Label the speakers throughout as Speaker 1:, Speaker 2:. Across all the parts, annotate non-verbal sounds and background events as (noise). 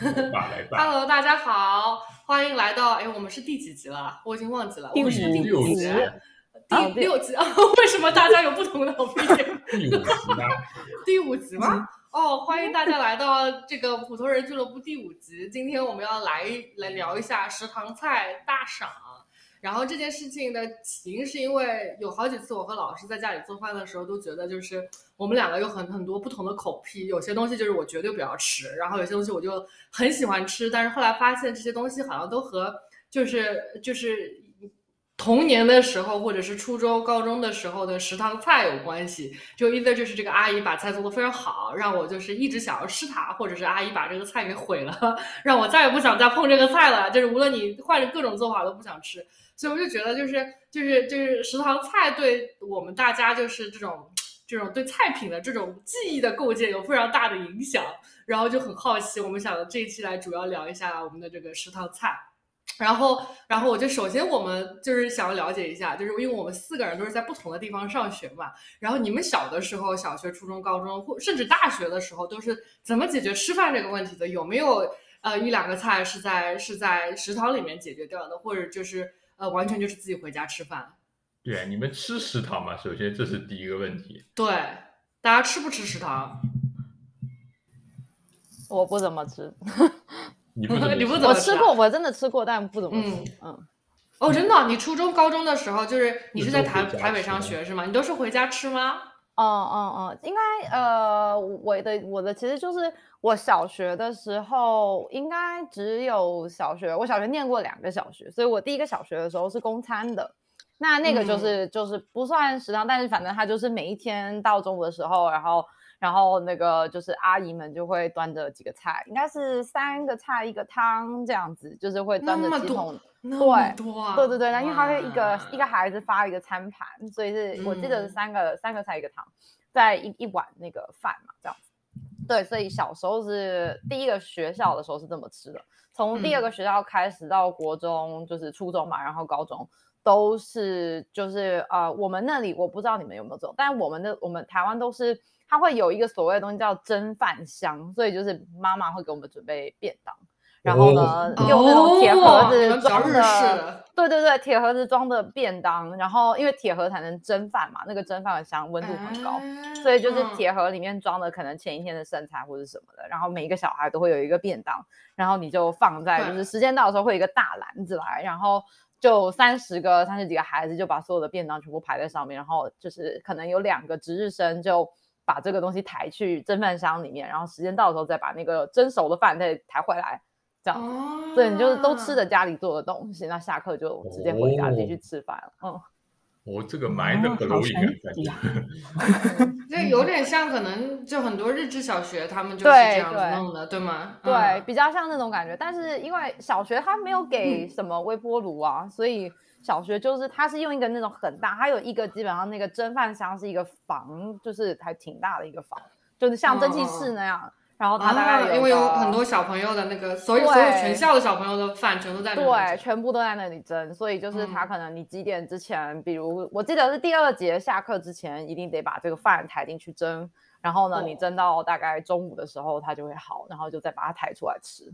Speaker 1: (laughs) Hello，大家好，欢迎来到哎，我们是第几集了？我已经忘记了。
Speaker 2: 我们
Speaker 1: 是。
Speaker 2: 第几集。
Speaker 1: 第六集啊？(laughs) 为什么大家有不同的
Speaker 3: opinion？(laughs) 第五集吗？
Speaker 1: 第五集吗？哦，欢迎大家来到这个普通人俱乐部第五集。今天我们要来来聊一下食堂菜大赏。然后这件事情的起因是因为有好几次我和老师在家里做饭的时候都觉得就是我们两个有很很多不同的口癖，有些东西就是我绝对不要吃，然后有些东西我就很喜欢吃，但是后来发现这些东西好像都和就是就是童年的时候或者是初中高中的时候的食堂菜有关系，就一个就是这个阿姨把菜做的非常好，让我就是一直想要吃它，或者是阿姨把这个菜给毁了，(laughs) 让我再也不想再碰这个菜了，就是无论你换着各种做法都不想吃。所以我就觉得，就是就是就是食堂菜对我们大家就是这种这种对菜品的这种记忆的构建有非常大的影响。然后就很好奇，我们想这一期来主要聊一下我们的这个食堂菜。然后然后我就首先我们就是想要了解一下，就是因为我们四个人都是在不同的地方上学嘛。然后你们小的时候，小学、初中、高中或甚至大学的时候，都是怎么解决吃饭这个问题的？有没有呃一两个菜是在是在食堂里面解决掉的，或者就是？呃，完全就是自己回家吃饭。
Speaker 3: 对，你们吃食堂吗？首先这是第一个问题。
Speaker 1: 对，大家吃不吃食堂？
Speaker 2: 我不怎么吃。(laughs)
Speaker 3: 你不怎么？
Speaker 1: 你不怎么？
Speaker 2: 我吃过，我真的吃过，但不怎么吃。嗯。
Speaker 1: 哦，真的？你初中、高中的时候，就是你是在台台北上学是吗？你都是回家吃吗？
Speaker 2: 嗯嗯嗯，应该呃，我的我的其实就是我小学的时候，应该只有小学，我小学念过两个小学，所以我第一个小学的时候是公餐的，那那个就是就是不算食堂，但是反正他就是每一天到中午的时候，然后然后那个就是阿姨们就会端着几个菜，应该是三个菜一个汤这样子，就是会端着几桶。
Speaker 1: 对，
Speaker 2: 对对对，那因为他会一个一个孩子发一个餐盘，所以是我记得是三个三个菜一个汤，在一一碗那个饭嘛，这样子。对，所以小时候是第一个学校的时候是这么吃的，从第二个学校开始到国中就是初中嘛，然后高中都是就是呃我们那里我不知道你们有没有这种，但我们的我们台湾都是它会有一个所谓的东西叫蒸饭箱，所以就是妈妈会给我们准备便当。然后呢，用那种铁盒子装的，对对对，铁盒子装的便当。然后因为铁盒才能蒸饭嘛，那个蒸饭的箱温度很高，所以就是铁盒里面装的可能前一天的剩菜或者什么的。然后每一个小孩都会有一个便当，然后你就放在，就是时间到的时候会有一个大篮子来，然后就三十个、三十几个孩子就把所有的便当全部排在上面，然后就是可能有两个值日生就把这个东西抬去蒸饭箱里面，然后时间到的时候再把那个蒸熟的饭再抬回来。这样，对你就是都吃着家里做的东西，那下课就直接回家继续吃饭了。嗯，
Speaker 3: 我这个埋的不容易，(laughs)
Speaker 1: 这有点像，可能就很多日制小学他们就是这样子弄的，对吗？
Speaker 2: 对，比较像那种感觉。但是因为小学他没有给 (laughs) 什么微波炉啊，所以小学就是它是用一个那种很大，它有一个基本上那个蒸饭箱是一个房，就是还挺大的一个房，就是像蒸汽室那样。然后他大概
Speaker 1: 因为有很多小朋友的那个，所有所有全校的小朋友的饭全都在那里，
Speaker 2: 对，全部都在那里蒸，所以就是他可能你几点之前，比如我记得是第二节下课之前，一定得把这个饭抬进去蒸，然后呢，你蒸到大概中午的时候，它就会好，然后就再把它抬出来吃，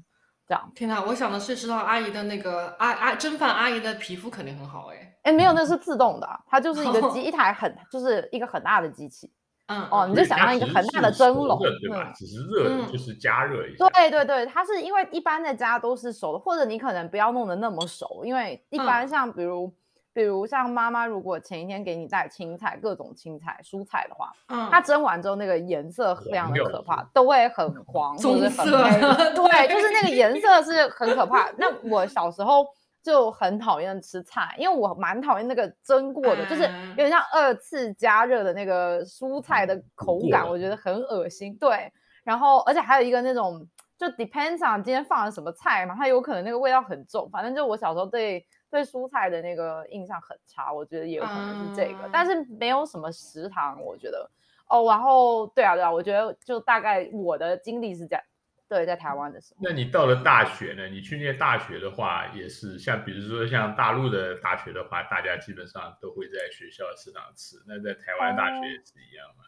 Speaker 2: 这样。
Speaker 1: 天哪，我想的是知道阿姨的那个阿阿蒸饭阿姨的皮肤肯定很好哎，
Speaker 2: 哎，没有，那是自动的，它就是一个 (laughs) 机，一台很就是一个很大的机器。
Speaker 1: 嗯
Speaker 2: 哦，你就想象一个很大的蒸笼，
Speaker 3: 对吧？只是热，就是加热一
Speaker 2: 下。对对对，它是因为一般的家都是熟的，或者你可能不要弄得那么熟，因为一般像比如比如像妈妈如果前一天给你带青菜，各种青菜蔬菜的话，嗯，它蒸完之后那个颜色非常的可怕，都会很黄或者很黑。(laughs) 对，就是那个颜色是很可怕。那我小时候。就很讨厌吃菜，因为我蛮讨厌那个蒸过的，就是有点像二次加热的那个蔬菜的口感，我觉得很恶心。对，然后而且还有一个那种，就 depends on 今天放了什么菜嘛，它有可能那个味道很重。反正就我小时候对对蔬菜的那个印象很差，我觉得也有可能是这个，但是没有什么食堂，我觉得哦。然后对啊对啊，我觉得就大概我的经历是这样。对，在台湾的时候，
Speaker 3: 那你到了大学呢？你去念大学的话，也是像比如说像大陆的大学的话，大家基本上都会在学校食堂吃。那在台湾大学也是一样吗？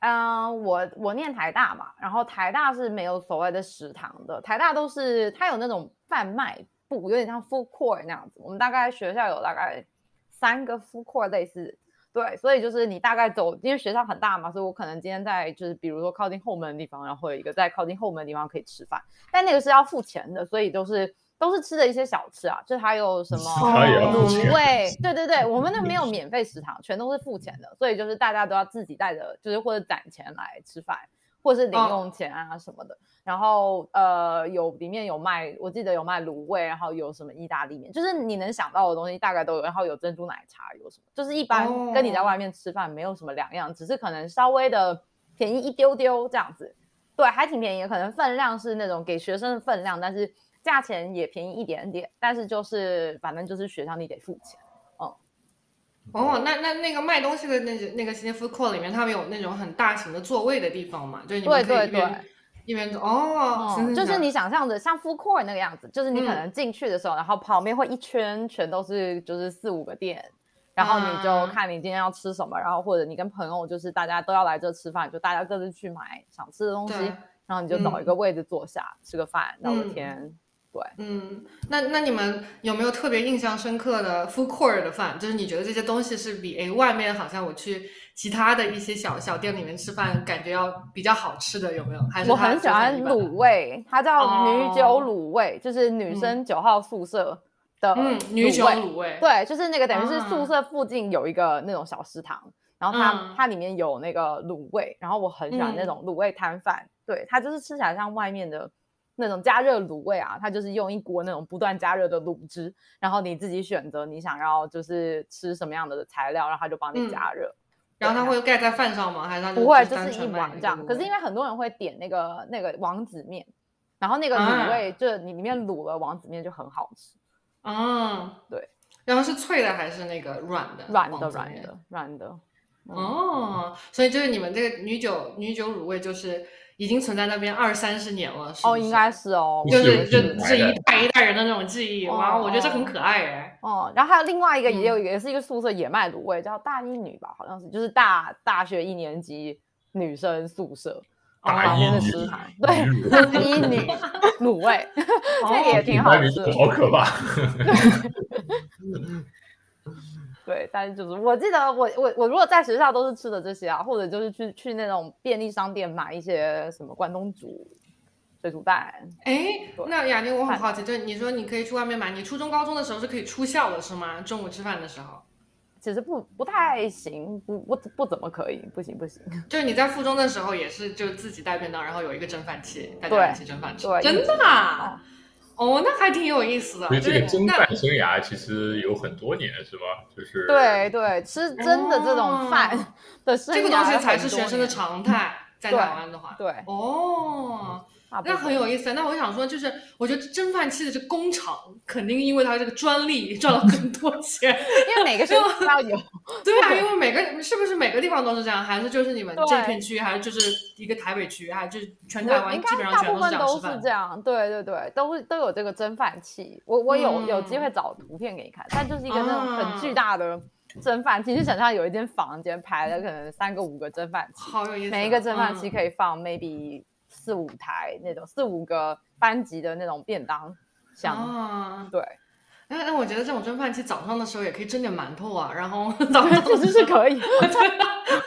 Speaker 2: 嗯，我我念台大嘛，然后台大是没有所谓的食堂的，台大都是它有那种贩卖部，有点像 food court 那样子。我们大概学校有大概三个 food court 类似，对，所以就是你大概走，因为学校很大嘛，所以我可能今天在就是比如说靠近后门的地方，然后有一个在靠近后门的地方可以吃饭，但那个是要付钱的，所以都是。都是吃的一些小吃啊，就还有什么卤味，对对对，(laughs) 我们那没有免费食堂，全都是付钱的，所以就是大家都要自己带着，就是或者攒钱来吃饭，或是零用钱啊什么的。然后呃，有里面有卖，我记得有卖卤味，然后有什么意大利面，就是你能想到的东西大概都有。然后有珍珠奶茶，有什么，就是一般跟你在外面吃饭没有什么两样，只是可能稍微的便宜一丢丢这样子。对，还挺便宜，可能分量是那种给学生的分量，但是。价钱也便宜一点点，但是就是反正就是学校你得付钱，嗯。
Speaker 1: 哦，那那那个卖东西的那那个新 food court 里面，他们有那种很大型的座位的地方嘛？就是你们可以一边一边走哦，
Speaker 2: 就是你想象的像 food court 那个样子，就是你可能进去的时候，然后旁边会一圈全都是就是四五个店，然后你就看你今天要吃什么，然后或者你跟朋友就是大家都要来这吃饭，就大家各自去买想吃的东西，然后你就找一个位置坐下吃个饭聊个天。对，
Speaker 1: 嗯，那那你们有没有特别印象深刻的 food court 的饭？就是你觉得这些东西是比诶外面好像我去其他的一些小小店里面吃饭，感觉要比较好吃的有没有？还是
Speaker 2: 我很喜欢卤味，它叫女酒卤味，就是女生九号宿舍的嗯
Speaker 1: 女酒卤味。
Speaker 2: 对，就是那个等于是宿舍附近有一个那种小食堂，然后它它里面有那个卤味，然后我很喜欢那种卤味摊饭。对，它就是吃起来像外面的。那种加热卤味啊，它就是用一锅那种不断加热的卤汁，然后你自己选择你想要就是吃什么样的材料，然后它就帮你加热。
Speaker 1: 然后它会盖在饭上吗？还是
Speaker 2: 不会，就是一碗这样。可是因为很多人会点那个那个王子面，然后那个卤味就你里面卤了王子面就很好吃。
Speaker 1: 嗯，
Speaker 2: 对。
Speaker 1: 然后是脆的还是那个软的？
Speaker 2: 软的，软的，软的。
Speaker 1: 哦，所以就是你们这个女酒女酒卤味就是。已经存在那边二三十年了，哦，
Speaker 2: 应该是哦，
Speaker 1: 就是就是一代一代人的那种记忆，哇，我觉得这很可爱哎。
Speaker 2: 哦，然后还有另外一个，也有也是一个宿舍也卖卤味，叫大一女吧，好像是，就是大大学一年级女生宿舍
Speaker 3: 旁边
Speaker 2: 的食堂，对，大一女卤味，(laughs) 这个也挺好吃，
Speaker 3: 好可怕。(laughs)
Speaker 2: 对，但是就是我记得我我我如果在学校都是吃的这些啊，或者就是去去那种便利商店买一些什么关东煮、水煮蛋。
Speaker 1: 哎，那雅婷，我很好奇，就你说你可以去外面买，你初中高中的时候是可以出校的是吗？中午吃饭的时候？
Speaker 2: 其实不不太行，不不不怎么可以，不行不行。(laughs)
Speaker 1: 就是你在附中的时候也是就自己带便当，然后有一个蒸饭器，大家一起蒸饭吃，真的啊。哦，那还挺有意思的。
Speaker 3: 所以这个蒸饭生涯其实有很多年，是吧？就是
Speaker 2: 对对，吃真的这种饭的
Speaker 1: 这个东西才是学生的常态，在台湾的话。
Speaker 2: 对
Speaker 1: 哦。那很有意思。那我想说，就是我觉得蒸饭器的这工厂肯定因为它这个专利 (laughs) 赚了很多钱，
Speaker 2: 因为每个地方都要有。(laughs)
Speaker 1: 对啊，因为每个是不是每个地方都是这样？还是就是你们这片区，还是就是一个台北区，还是就是全台湾基本上全
Speaker 2: 部分
Speaker 1: 都
Speaker 2: 是这样？对对对，都都有这个蒸饭器。我我有有机会找图片给你看，它就是一个那种很巨大的蒸饭器，就想象有一间房间排了可能三个五个蒸饭器，
Speaker 1: 好有意思。
Speaker 2: 每一个蒸饭器可以放 maybe。四五台那种四五个班级的那种便当箱，对。
Speaker 1: 那那我觉得这种蒸饭器早上的时候也可以蒸点馒头啊，然后 (laughs) 早上 (laughs)
Speaker 2: 其实是可以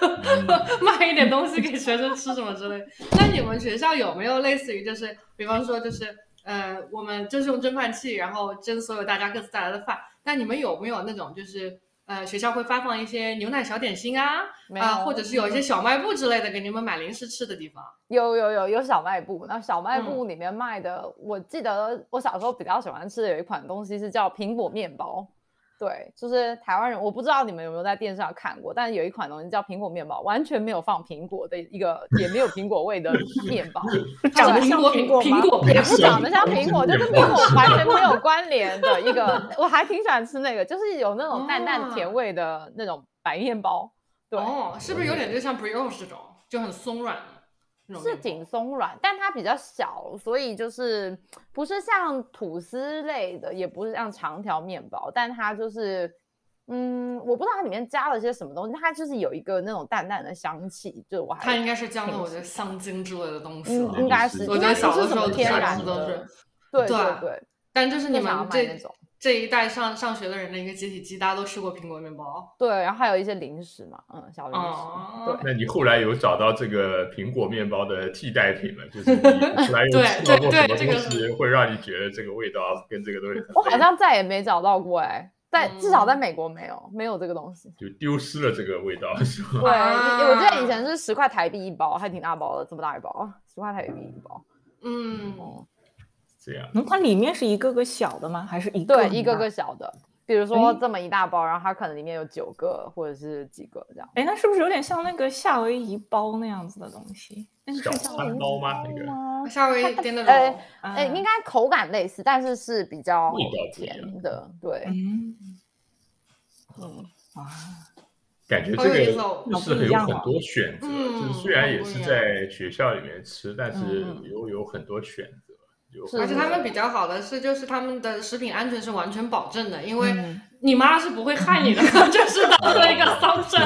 Speaker 2: (laughs)
Speaker 1: 卖一点东西给学生吃什么之类。那你们学校有没有类似于就是，比方说就是呃，我们就是用蒸饭器，然后蒸所有大家各自带来的饭。那你们有没有那种就是？呃，学校会发放一些牛奶小点心啊，啊，或者是有一些小卖部之类的，给你们买零食吃的地方。
Speaker 2: 有有有有小卖部，那小卖部里面卖的，我记得我小时候比较喜欢吃的有一款东西是叫苹果面包。对，就是台湾人，我不知道你们有没有在电视上看过，但是有一款东西叫苹果面包，完全没有放苹果的一个，也没有苹果味的面包，(laughs)
Speaker 1: 长得像苹果吗？
Speaker 2: 也不长得像苹果，就 (laughs) 跟苹果完全没有关联的一个。我还挺喜欢吃那个，就是有那种淡淡甜味的那种白面包。对，
Speaker 1: 哦，是不是有点就像 brioche 这种，就很松软？
Speaker 2: 是挺松软，但它比较小，所以就是不是像吐司类的，也不是像长条面包，但它就是嗯，我不知道它里面加了些什么东西，它就是有一个那种淡淡的香气，就是我还
Speaker 1: 它应该是加了我的香精之类的东西了。
Speaker 2: 应该是，
Speaker 1: 我觉得小的时候
Speaker 2: 天然
Speaker 1: 都是，
Speaker 2: 对对对。
Speaker 1: 但就是你们这
Speaker 2: 种。
Speaker 1: 这一代上上学的人的一个集体记，大家都吃过苹果面包。
Speaker 2: 对，然后还有一些零食嘛，嗯，小零食。对，
Speaker 3: 那你后来有找到这个苹果面包的替代品了？就是 (laughs) 你后来有吃到过什么东西会让你觉得这个味道跟这个东西？
Speaker 2: 我好像再也没找到过哎，在至少在美国没有，没有这个东西，
Speaker 3: 就丢失了这个味道是吗？
Speaker 2: 对，我记得以前是十块台币一包，还挺大包的，这么大一包，十块台币一包。
Speaker 1: 嗯。
Speaker 3: 这样，
Speaker 4: 那它里面是一个个小的吗？还是一个
Speaker 2: 对一个个小的？比如说这么一大包，然后它可能里面有九个或者是几个这样。
Speaker 4: 哎，那是不是有点像那个夏威夷包那样子的东西？
Speaker 3: 小餐包吗？那个
Speaker 1: 夏威夷店的
Speaker 2: 哎哎，应该口感类似，但是是比较甜的。对，
Speaker 4: 嗯嗯啊，
Speaker 3: 感觉这个是有很多选择，就是虽然也是在学校里面吃，但是有有很多选择。
Speaker 1: 而且他们比较好的是，就是他们的食品安全是完全保证的，因为你妈是不会害你的，(laughs) 就是当做一个桑葚。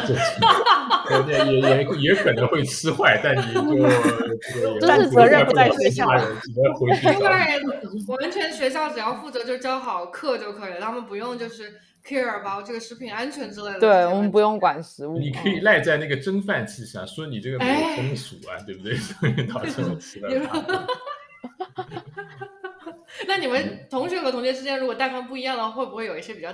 Speaker 3: 也也也也可能会吃坏，但你就 (laughs)
Speaker 2: 就是责任不在学校，
Speaker 3: 因
Speaker 1: 为完全学校只要负责就教好课就可以了，他们不用就是 care about 这个食品安全之类的。
Speaker 2: 对我们不用管食物，
Speaker 3: 你可以赖在那个蒸饭器上，说你这个没有风俗啊，对不对？所以导致我吃了。(laughs)
Speaker 1: 那你们同学和同学之间，如果带饭不一样的话，会不会有一些比较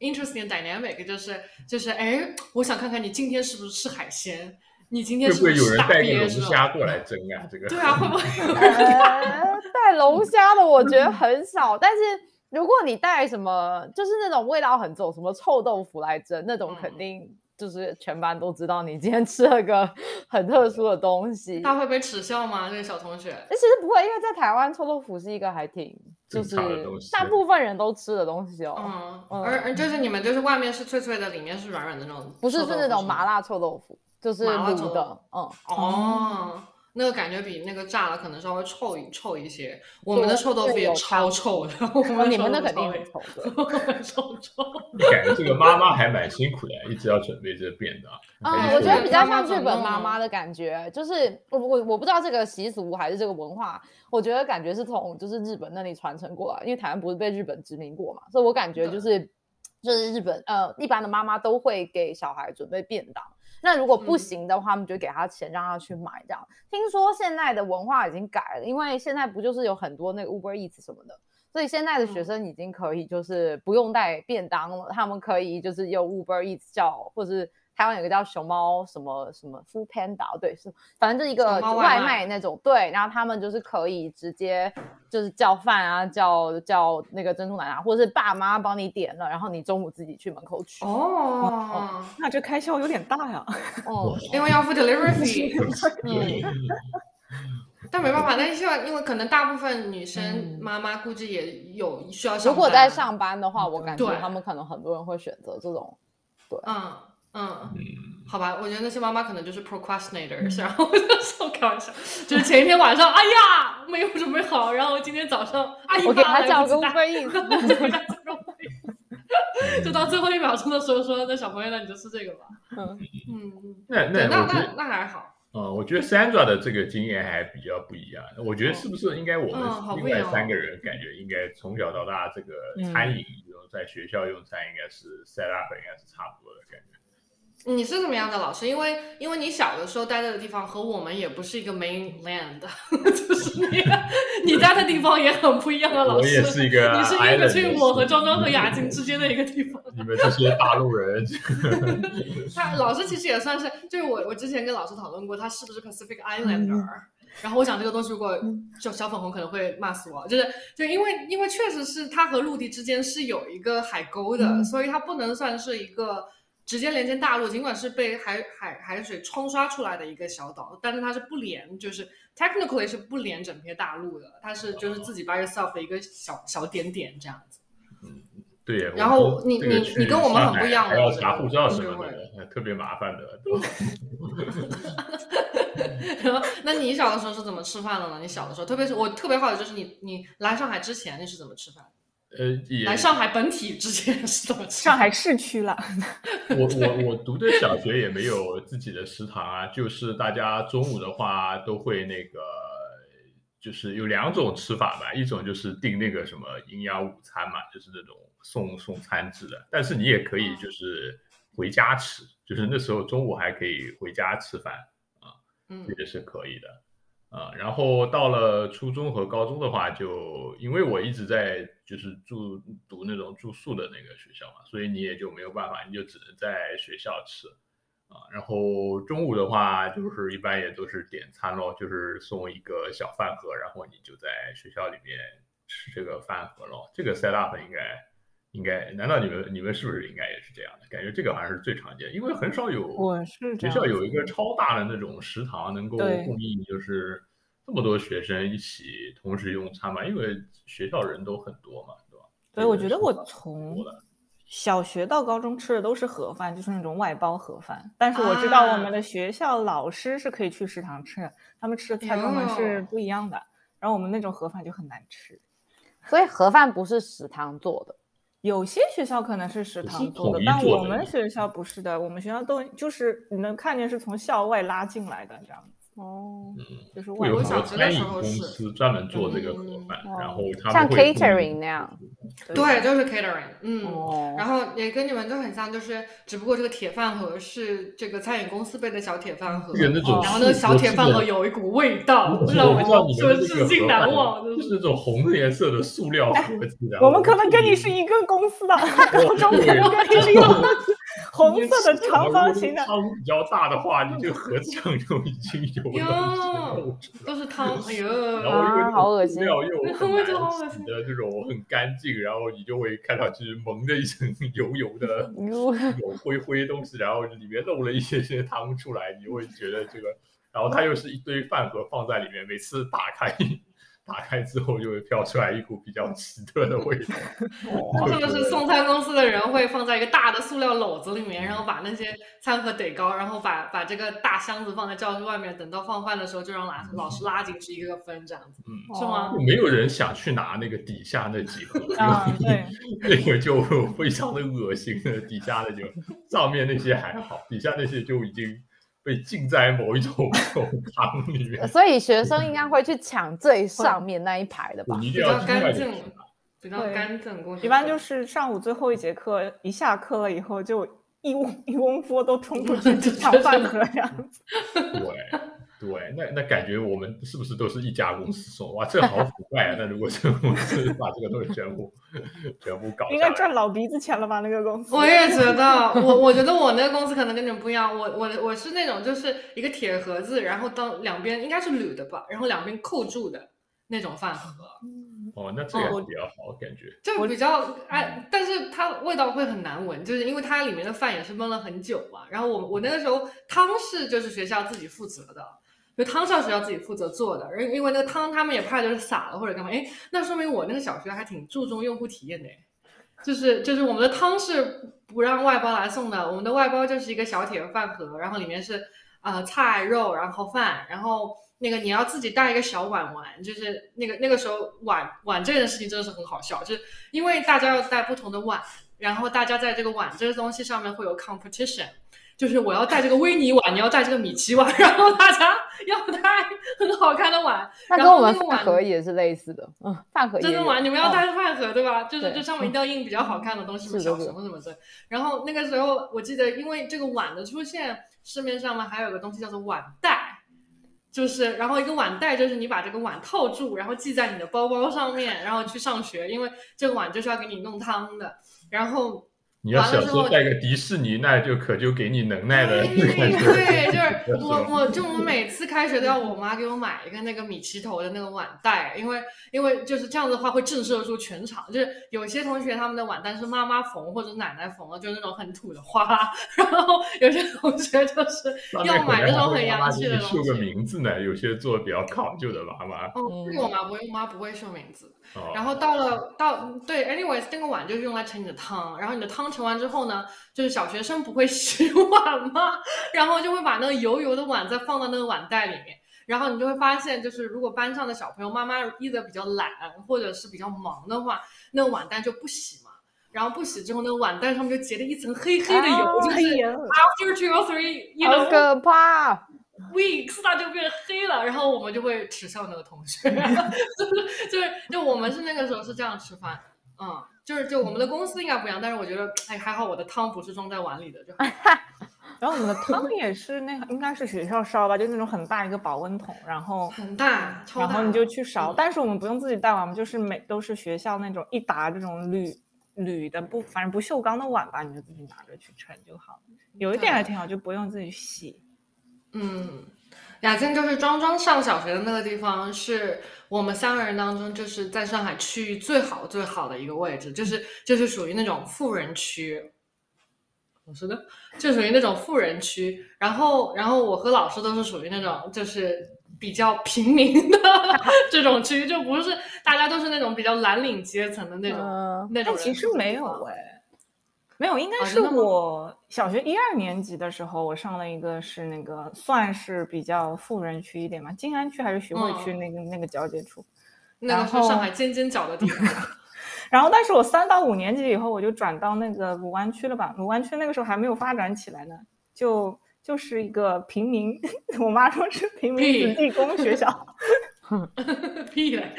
Speaker 1: interesting dynamic？就是就是，哎，我想看看你今天是不是吃海鲜？你今天是不
Speaker 3: 是有人带个龙虾过来蒸啊？这个
Speaker 1: 对啊，会不会有人
Speaker 2: 带龙虾的？我觉得很少。但是如果你带什么，就是那种味道很重，什么臭豆腐来蒸，那种肯定。就是全班都知道你今天吃了个 (laughs) 很特殊的东西，
Speaker 1: 他会被耻笑吗？那个小同学？
Speaker 2: 其实不会，因为在台湾臭豆腐是一个还挺就是大部分人都吃的东西
Speaker 1: 哦。嗯，而而就是你们就是外面是脆脆的，里面是软软的那种，
Speaker 2: 不是是那种麻辣臭豆腐，就是卤的。嗯
Speaker 1: 哦。那个感觉比那个炸了可能稍微臭一臭一些。我们的臭豆腐也超臭的，我们
Speaker 2: 你们的肯定很臭
Speaker 1: 的，(laughs) 臭臭。
Speaker 3: 感觉这个妈妈还蛮辛苦的，一直要准备这个便当。
Speaker 2: 啊，我觉得比较像日本妈妈的感觉，就是我我我不知道这个习俗还是这个文化，我觉得感觉是从就是日本那里传承过来，因为台湾不是被日本殖民过嘛，所以我感觉就是就是日本呃一般的妈妈都会给小孩准备便当。那如果不行的话，我们就给他钱，让他去买。这样听说现在的文化已经改了，因为现在不就是有很多那个 Uber Eats 什么的，所以现在的学生已经可以就是不用带便当了，他们可以就是用 Uber Eats 叫，或是。台湾有个叫熊猫什么什么 Food Panda，对，是反正就是一个外卖那种，对，然后他们就是可以直接就是叫饭啊，叫叫那个珍珠奶茶，或者是爸妈帮你点了，然后你中午自己去门口取。
Speaker 1: 哦，
Speaker 4: 那这开销有点大呀。
Speaker 1: 哦，因为要付 delivery fee。(laughs) 嗯，(laughs) 但没办法，但是因为可能大部分女生妈妈估计也有需要。
Speaker 2: 如果在上班的话，我感觉他们可能很多人会选择这种。对，
Speaker 1: 嗯。嗯，好吧，我觉得那些妈妈可能就是 procrastinators，然后我就开玩笑，就是前一天晚上，哎呀，没有准备好，然后今天早上阿姨
Speaker 2: 我给他 (laughs) 叫
Speaker 1: 个
Speaker 2: 会议，(laughs)
Speaker 1: 就到最后一秒钟的时候说，那小朋友，那你就吃这个吧。嗯嗯，那
Speaker 3: 那
Speaker 1: 那那那还好。
Speaker 3: 嗯，我觉得 Sandra 的这个经验还比较不一样。我觉得是不是应该我们另外三个人感觉应该从小到大这个餐饮，在学校用餐应该是 set up 应该是差不多的感觉。
Speaker 1: 你是怎么样的老师？因为因为你小的时候待在的地方和我们也不是一个 mainland，(laughs) 就是你你待的地方也很不一样的老师。
Speaker 3: 我也是一个，
Speaker 1: 你是一个去我和庄庄和雅静之间的一个地方。
Speaker 3: 你们这些大陆人，(laughs)
Speaker 1: 他老师其实也算是，就是我我之前跟老师讨论过，他是不是 Pacific Islander？然后我想这个东西如果就小粉红可能会骂死我，就是就因为因为确实是它和陆地之间是有一个海沟的，所以它不能算是一个。直接连接大陆，尽管是被海海海水冲刷出来的一个小岛，但是它是不连，就是 technically 是不连整片大陆的，它是就是自己 by yourself 的一个小小点点这样子。
Speaker 3: 嗯，对。
Speaker 1: 然后你你你跟我们很不一样，
Speaker 3: 还要查护照什么的，特别麻烦的。(laughs) (laughs)
Speaker 1: 然后，那你小的时候是怎么吃饭的呢？你小的时候，特别是我特别好奇，就是你你来上海之前你是怎么吃饭？
Speaker 3: 呃，
Speaker 1: 来上海本体之前是怎么？
Speaker 4: 上海市区了。
Speaker 3: 我我我读的小学也没有自己的食堂啊，就是大家中午的话都会那个，就是有两种吃法吧，一种就是订那个什么营养午餐嘛，就是那种送送餐制的，但是你也可以就是回家吃，就是那时候中午还可以回家吃饭啊，
Speaker 1: 嗯，
Speaker 3: 这个是可以的。啊，然后到了初中和高中的话，就因为我一直在就是住读那种住宿的那个学校嘛，所以你也就没有办法，你就只能在学校吃啊。然后中午的话，就是一般也都是点餐咯，就是送一个小饭盒，然后你就在学校里面吃这个饭盒咯。这个 set up 应该应该，难道你们你们是不是应该也是这样的？感觉这个好像是最常见，因为很少有
Speaker 4: 我是
Speaker 3: 学校有一个超大的那种食堂能够供应，就是这么多学生一起同时用餐嘛，因为学校人都很多嘛，对吧？
Speaker 4: 对，我觉得我从小学到高中吃的都是盒饭，就是那种外包盒饭。但是我知道我们的学校老师是可以去食堂吃，他们吃的菜跟我们是不一样的。然后我们那种盒饭就很难吃，
Speaker 2: 所以盒饭不是食堂做的。
Speaker 4: 有些学校可能是食堂做的，但我们学校不是的。我们学校都就是你能看见是从校外拉进来的这样子。
Speaker 2: 哦，
Speaker 4: 就是
Speaker 3: 会有很多餐饮公司专门做这个盒饭，然后他
Speaker 2: 像 catering 那样，
Speaker 1: 对，就是 catering，嗯，然后也跟你们就很像，就是只不过这个铁饭盒是这个餐饮公司备的小铁饭盒，然后那个小铁饭盒有一股味道，让我说至今难忘，
Speaker 3: 就是那种红颜色的塑料盒子。(laughs)
Speaker 4: 我们可能跟你是一个公司的，(laughs) 高中可能跟你是一个公司。(laughs) 红色的长方形的
Speaker 3: 汤比较大的话，你这个盒子上就已经有了，
Speaker 1: 都是汤，哎呦，
Speaker 3: 然后因为
Speaker 2: 好恶心，
Speaker 3: 料又很难洗的这种很干净，然后你就会看上去蒙着一层 (laughs) 油油的、(laughs) 有灰灰东西，然后里面漏了一些些汤出来，你会觉得这个，然后它又是一堆饭盒放在里面，每次打开。打开之后就会飘出来一股比较奇特的味道。
Speaker 1: 是不是送餐公司的人会放在一个大的塑料篓子里面，然后把那些餐盒怼高，然后把把这个大箱子放在教室外面，等到放饭的时候就让老老师拉进去一个个分这样子，嗯是吗？
Speaker 3: 没有人想去拿那个底下那几盒，(laughs)
Speaker 4: 对，
Speaker 3: 那个就非常的恶心的，底下的就上面那些还好，底下那些就已经。被浸在某一种 (laughs) 汤里面，
Speaker 2: 所以学生应该会去抢最上面那一排的吧？
Speaker 1: 比较干净，比较干净。
Speaker 4: 一般就是上午最后一节课，一下课了以后，就一窝一窝蜂都冲出 (laughs) 去抢饭盒这样子。
Speaker 3: 对。对，那那感觉我们是不是都是一家公司送？哇，这好腐败啊！那如果这个公司把这个东西全部 (laughs) 全部搞，
Speaker 4: 应该赚老鼻子钱了吧？那个公司，
Speaker 1: 我也觉得，我我觉得我那个公司可能跟你们不一样。我我我是那种就是一个铁盒子，然后当两边应该是铝的吧，然后两边扣住的那种饭盒。
Speaker 3: 哦，那这个比较好，感觉
Speaker 1: 就比较哎，但是它味道会很难闻，就是因为它里面的饭也是焖了很久嘛。然后我我那个时候汤是就是学校自己负责的。就汤是要自己负责做的，因因为那个汤他们也怕就是洒了或者干嘛，哎，那说明我那个小学还挺注重用户体验的，就是就是我们的汤是不让外包来送的，我们的外包就是一个小铁饭盒，然后里面是呃菜肉，然后饭，然后那个你要自己带一个小碗玩，就是那个那个时候碗碗这件事情真的是很好笑，就是因为大家要带不同的碗，然后大家在这个碗这个东西上面会有 competition。就是我要带这个威尼碗，你要带这个米奇碗，(laughs) 然后大家要带很好看的碗。那
Speaker 2: 跟我们饭盒也是类似的，嗯，饭盒。
Speaker 1: 真的碗？你们要带饭盒对吧？就是这上面一定要印比较好看的东西，小什么什么的。然后那个时候我记得，因为这个碗的出现，市面上嘛还有个东西叫做碗袋，就是然后一个碗袋就是你把这个碗套住，然后系在你的包包上面，然后去上学，因为这个碗就是要给你弄汤的，然后。
Speaker 3: 你要小时候带个迪士尼，那就可就给你能耐了
Speaker 1: 对，就是 (laughs) 我，我就我每次开学都要我妈给我买一个那个米奇头的那个碗袋，因为因为就是这样子的话会震慑住全场。就是有些同学他们的碗袋是妈妈缝或者奶奶缝的，就是那种很土的花。(laughs) 然后有些同学就是要买那种很洋气的东西。
Speaker 3: 绣个名字呢？有些做的比较考究的妈妈。
Speaker 1: 哦，我妈不会，我妈不会绣名字。然后到了到对，anyways，那个碗就是用来盛你的汤，然后你的汤盛完之后呢，就是小学生不会 (laughs) 洗碗嘛，然后就会把那个油油的碗再放到那个碗袋里面，然后你就会发现，就是如果班上的小朋友妈妈一的比较懒或者是比较忙的话，那个碗袋就不洗嘛。然后不洗之后，那个碗袋上面就结了一层黑黑的油，就是 after two or three，
Speaker 2: 好可怕
Speaker 1: ，weeks 它就变黑了。然后我们就会耻笑那个同学，(laughs) 就是就是就我们是那个时候是这样吃饭，嗯，就是就我们的公司应该不一样，但是我觉得哎还好我的汤不是装在碗里的就。(laughs)
Speaker 4: 然后我们的汤也是那个，应该是学校烧吧，就那种很大一个保温桶，然后
Speaker 1: 很大，
Speaker 4: 然后你就去烧。但是我们不用自己带碗，我们就是每都是学校那种一打这种铝铝的不，反正不锈钢的碗吧，你就自己拿着去盛就好了。有一点还挺好，就不用自己洗。
Speaker 1: 嗯，雅静就是庄庄上小学的那个地方，是我们三个人当中就是在上海区域最好最好的一个位置，就是就是属于那种富人区。我说的，就属于那种富人区，然后，然后我和老师都是属于那种就是比较平民的 (laughs) 这种区，就不是大家都是那种比较蓝领阶层的那种那种。
Speaker 4: 其实没有哎，没有，应该是我小学一二年级的时候，我上了一个是那个算是比较富人区一点嘛，静安区还是徐汇区那个那个交界处，
Speaker 1: 那个是上海尖尖角的地方。(laughs)
Speaker 4: 然后，但是我三到五年级以后，我就转到那个卢湾区了吧？卢湾区那个时候还没有发展起来呢，就就是一个平民，(laughs) 我妈说是平民子弟工学校。(laughs)
Speaker 1: 屁嘞！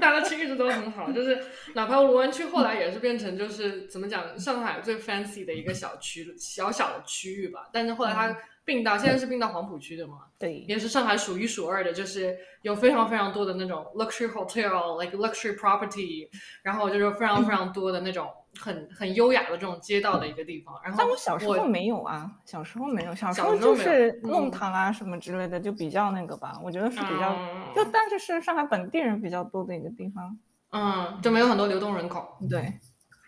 Speaker 1: 大家区一直都很好，就是哪怕卢湾区后来也是变成就是怎么讲，上海最 fancy 的一个小区，小小的区域吧。但是后来它。并到现在是并到黄浦区的嘛？
Speaker 4: 对，
Speaker 1: 也是上海数一数二的，就是有非常非常多的那种 luxury hotel，like luxury property，然后就是非常非常多的那种很很优雅的这种街道的一个地方。然后，
Speaker 4: 但我小时候没有啊，小时候没有，小时候就是弄堂啊什么之类的，就比较那个吧。我觉得是比较，就但是是上海本地人比较多的一个地方。
Speaker 1: 嗯，就没有很多流动人口。
Speaker 4: 对，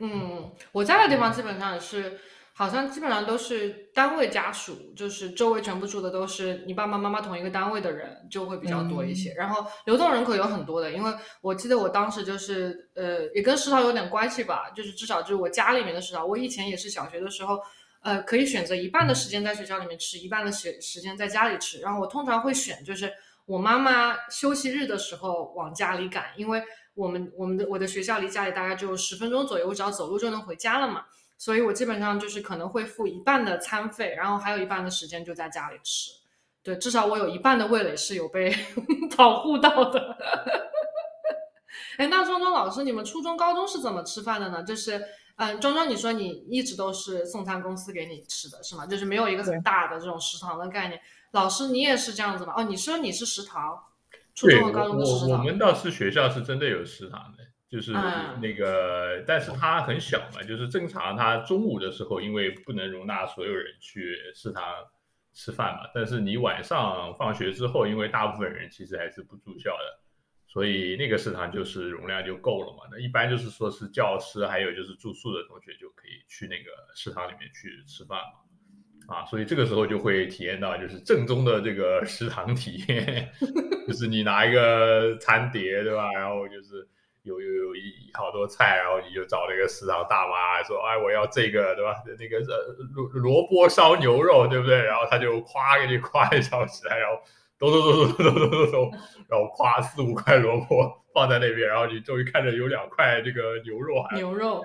Speaker 1: 嗯，我在的地方基本上也是。好像基本上都是单位家属，就是周围全部住的都是你爸爸妈妈同一个单位的人，就会比较多一些。然后流动人口有很多的，因为我记得我当时就是呃，也跟食堂有点关系吧，就是至少就是我家里面的食堂，我以前也是小学的时候，呃，可以选择一半的时间在学校里面吃，一半的时时间在家里吃。然后我通常会选就是我妈妈休息日的时候往家里赶，因为我们我们的我的学校离家里大概就十分钟左右，我只要走路就能回家了嘛。所以我基本上就是可能会付一半的餐费，然后还有一半的时间就在家里吃。对，至少我有一半的味蕾是有被 (laughs) 保护到的。哎，那庄庄老师，你们初中、高中是怎么吃饭的呢？就是，嗯，庄庄，你说你一直都是送餐公司给你吃的是吗？就是没有一个很大的这种食堂的概念。老师，你也是这样子吗？哦，你说你是食堂，初中和高中都是食堂。
Speaker 3: 我们倒是学校是真的有食堂的。就是那个，但是它很小嘛，就是正常，它中午的时候，因为不能容纳所有人去食堂吃饭嘛。但是你晚上放学之后，因为大部分人其实还是不住校的，所以那个食堂就是容量就够了嘛。那一般就是说是教师还有就是住宿的同学就可以去那个食堂里面去吃饭嘛。啊，所以这个时候就会体验到就是正宗的这个食堂体验，(laughs) 就是你拿一个餐碟，对吧？然后就是。有有有一好多菜，然后你就找那个食堂大妈说：“哎，我要这个，对吧？那个呃萝萝卜烧牛肉，对不对？”然后他就夸给你夸一勺起来，然后咚咚咚咚咚咚咚咚，然后夸四五块萝卜放在那边，然后你终于看着有两块这个牛肉，
Speaker 1: 牛肉，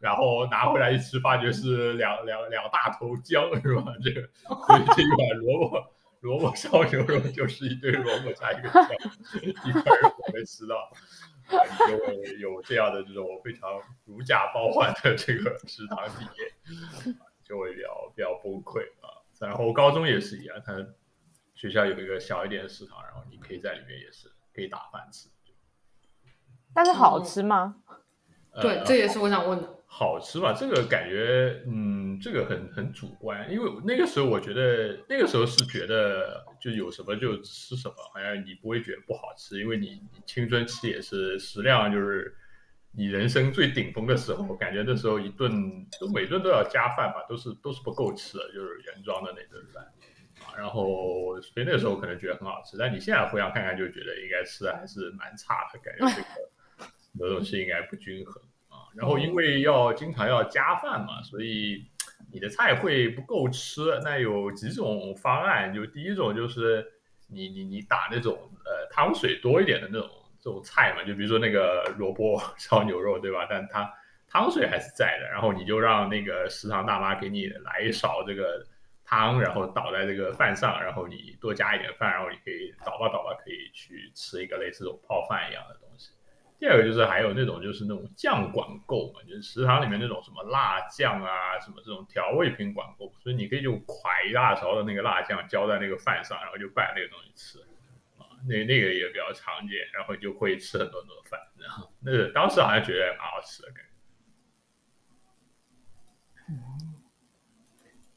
Speaker 3: 然后拿回来一吃，发觉是两两两大头姜，是吧？这个 (laughs) 所以这一碗萝卜萝卜烧牛肉就是一堆萝卜加一个姜，一块肉没吃到。就会有这样的这种非常如假包换的这个食堂体验，(laughs) 就会比较比较崩溃啊。然后高中也是一样，他学校有一个小一点的食堂，然后你可以在里面也是可以打饭吃。
Speaker 2: 但是好吃吗？
Speaker 1: 对，这也是我想问的。
Speaker 3: 好吃吧？这个感觉，嗯，这个很很主观，因为那个时候我觉得，那个时候是觉得就有什么就吃什么，好像你不会觉得不好吃，因为你青春期也是食量就是你人生最顶峰的时候，感觉那时候一顿就每顿都要加饭吧，都是都是不够吃的，就是原装的那顿饭啊，然后所以那时候可能觉得很好吃，但你现在回想看看，就觉得应该吃的还是蛮差的，感觉这个很多东西应该不均衡啊。然后因为要经常要加饭嘛，所以你的菜会不够吃。那有几种方案，就第一种就是你你你打那种呃汤水多一点的那种这种菜嘛，就比如说那个萝卜 (laughs) 烧牛肉，对吧？但它汤水还是在的，然后你就让那个食堂大妈给你来一勺这个汤，然后倒在这个饭上，然后你多加一点饭，然后你可以倒吧倒吧，可以去吃一个类似这种泡饭一样的东西。第二个就是还有那种就是那种酱管够嘛，就是食堂里面那种什么辣酱啊，什么这种调味品管够，所以你可以就㧟一大勺的那个辣酱浇在那个饭上，然后就拌那个东西吃，啊，那那个也比较常见，然后就会吃很多很多饭，然后那个当时好像觉得蛮好吃的感觉。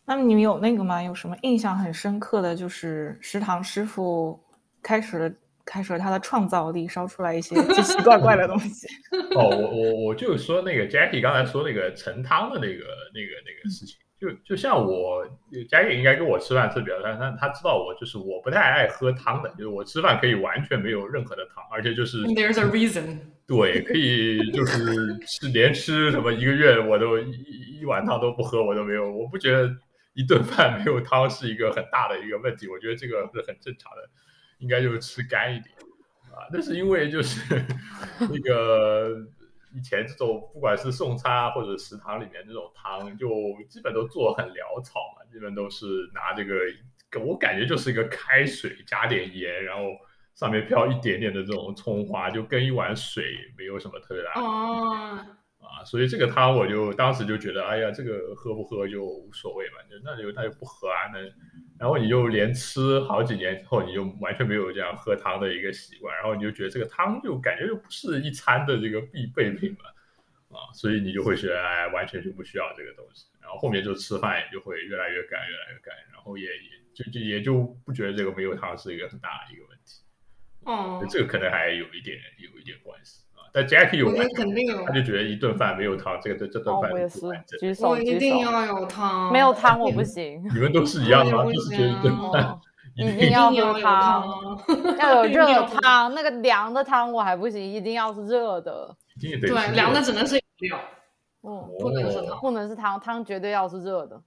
Speaker 4: 那么你们有那个吗？有什么印象很深刻的就是食堂师傅开始了？开始了他的创造力，烧出来一些奇奇怪怪的东西。(laughs)
Speaker 3: 哦，我我我就说那个 Jackie 刚才说那个盛汤的那个那个那个事情，就就像我 Jackie 应该跟我吃饭吃比较但他他知道我就是我不太爱喝汤的，就是我吃饭可以完全没有任何的汤，而且就是
Speaker 1: There's a reason，(laughs)
Speaker 3: 对，可以就是吃连吃什么一个月我都一一碗汤都不喝我都没有，我不觉得一顿饭没有汤是一个很大的一个问题，我觉得这个是很正常的。应该就是吃干一点啊，那是因为就是 (laughs) 那个以前这种不管是送餐啊或者食堂里面这种汤，就基本都做很潦草嘛，基本都是拿这个，我感觉就是一个开水加点盐，然后上面飘一点点的这种葱花，就跟一碗水没有什么特别大
Speaker 1: 哦。
Speaker 3: 啊，所以这个汤我就当时就觉得，哎呀，这个喝不喝就无所谓嘛，就那就那就不喝啊。那然后你就连吃好几年之后，你就完全没有这样喝汤的一个习惯，然后你就觉得这个汤就感觉就不是一餐的这个必备品嘛，啊，所以你就会觉得，哎，完全就不需要这个东西。然后后面就吃饭也就会越来越干，越来越干，然后也也就就也就不觉得这个没有汤是一个很大的一个问题。
Speaker 1: 哦，
Speaker 3: 这个可能还有一点有一点关系。但 Jackie 有，
Speaker 1: 肯定有，
Speaker 3: 他就觉得一顿饭没有汤，这个这这顿饭
Speaker 2: 我也
Speaker 3: 是
Speaker 2: 我
Speaker 1: 一定要有汤，
Speaker 2: 没有汤我不行。(laughs)
Speaker 3: 你们都是一样吗？就是觉得一顿饭 (laughs) (laughs)
Speaker 2: 一定要有汤，要有热汤，那个凉的汤我还不行，一定要是热的。
Speaker 1: 对，凉的只能是饮料，
Speaker 2: 嗯，
Speaker 1: 不能是汤，
Speaker 2: 不能是汤，汤绝对要是热的，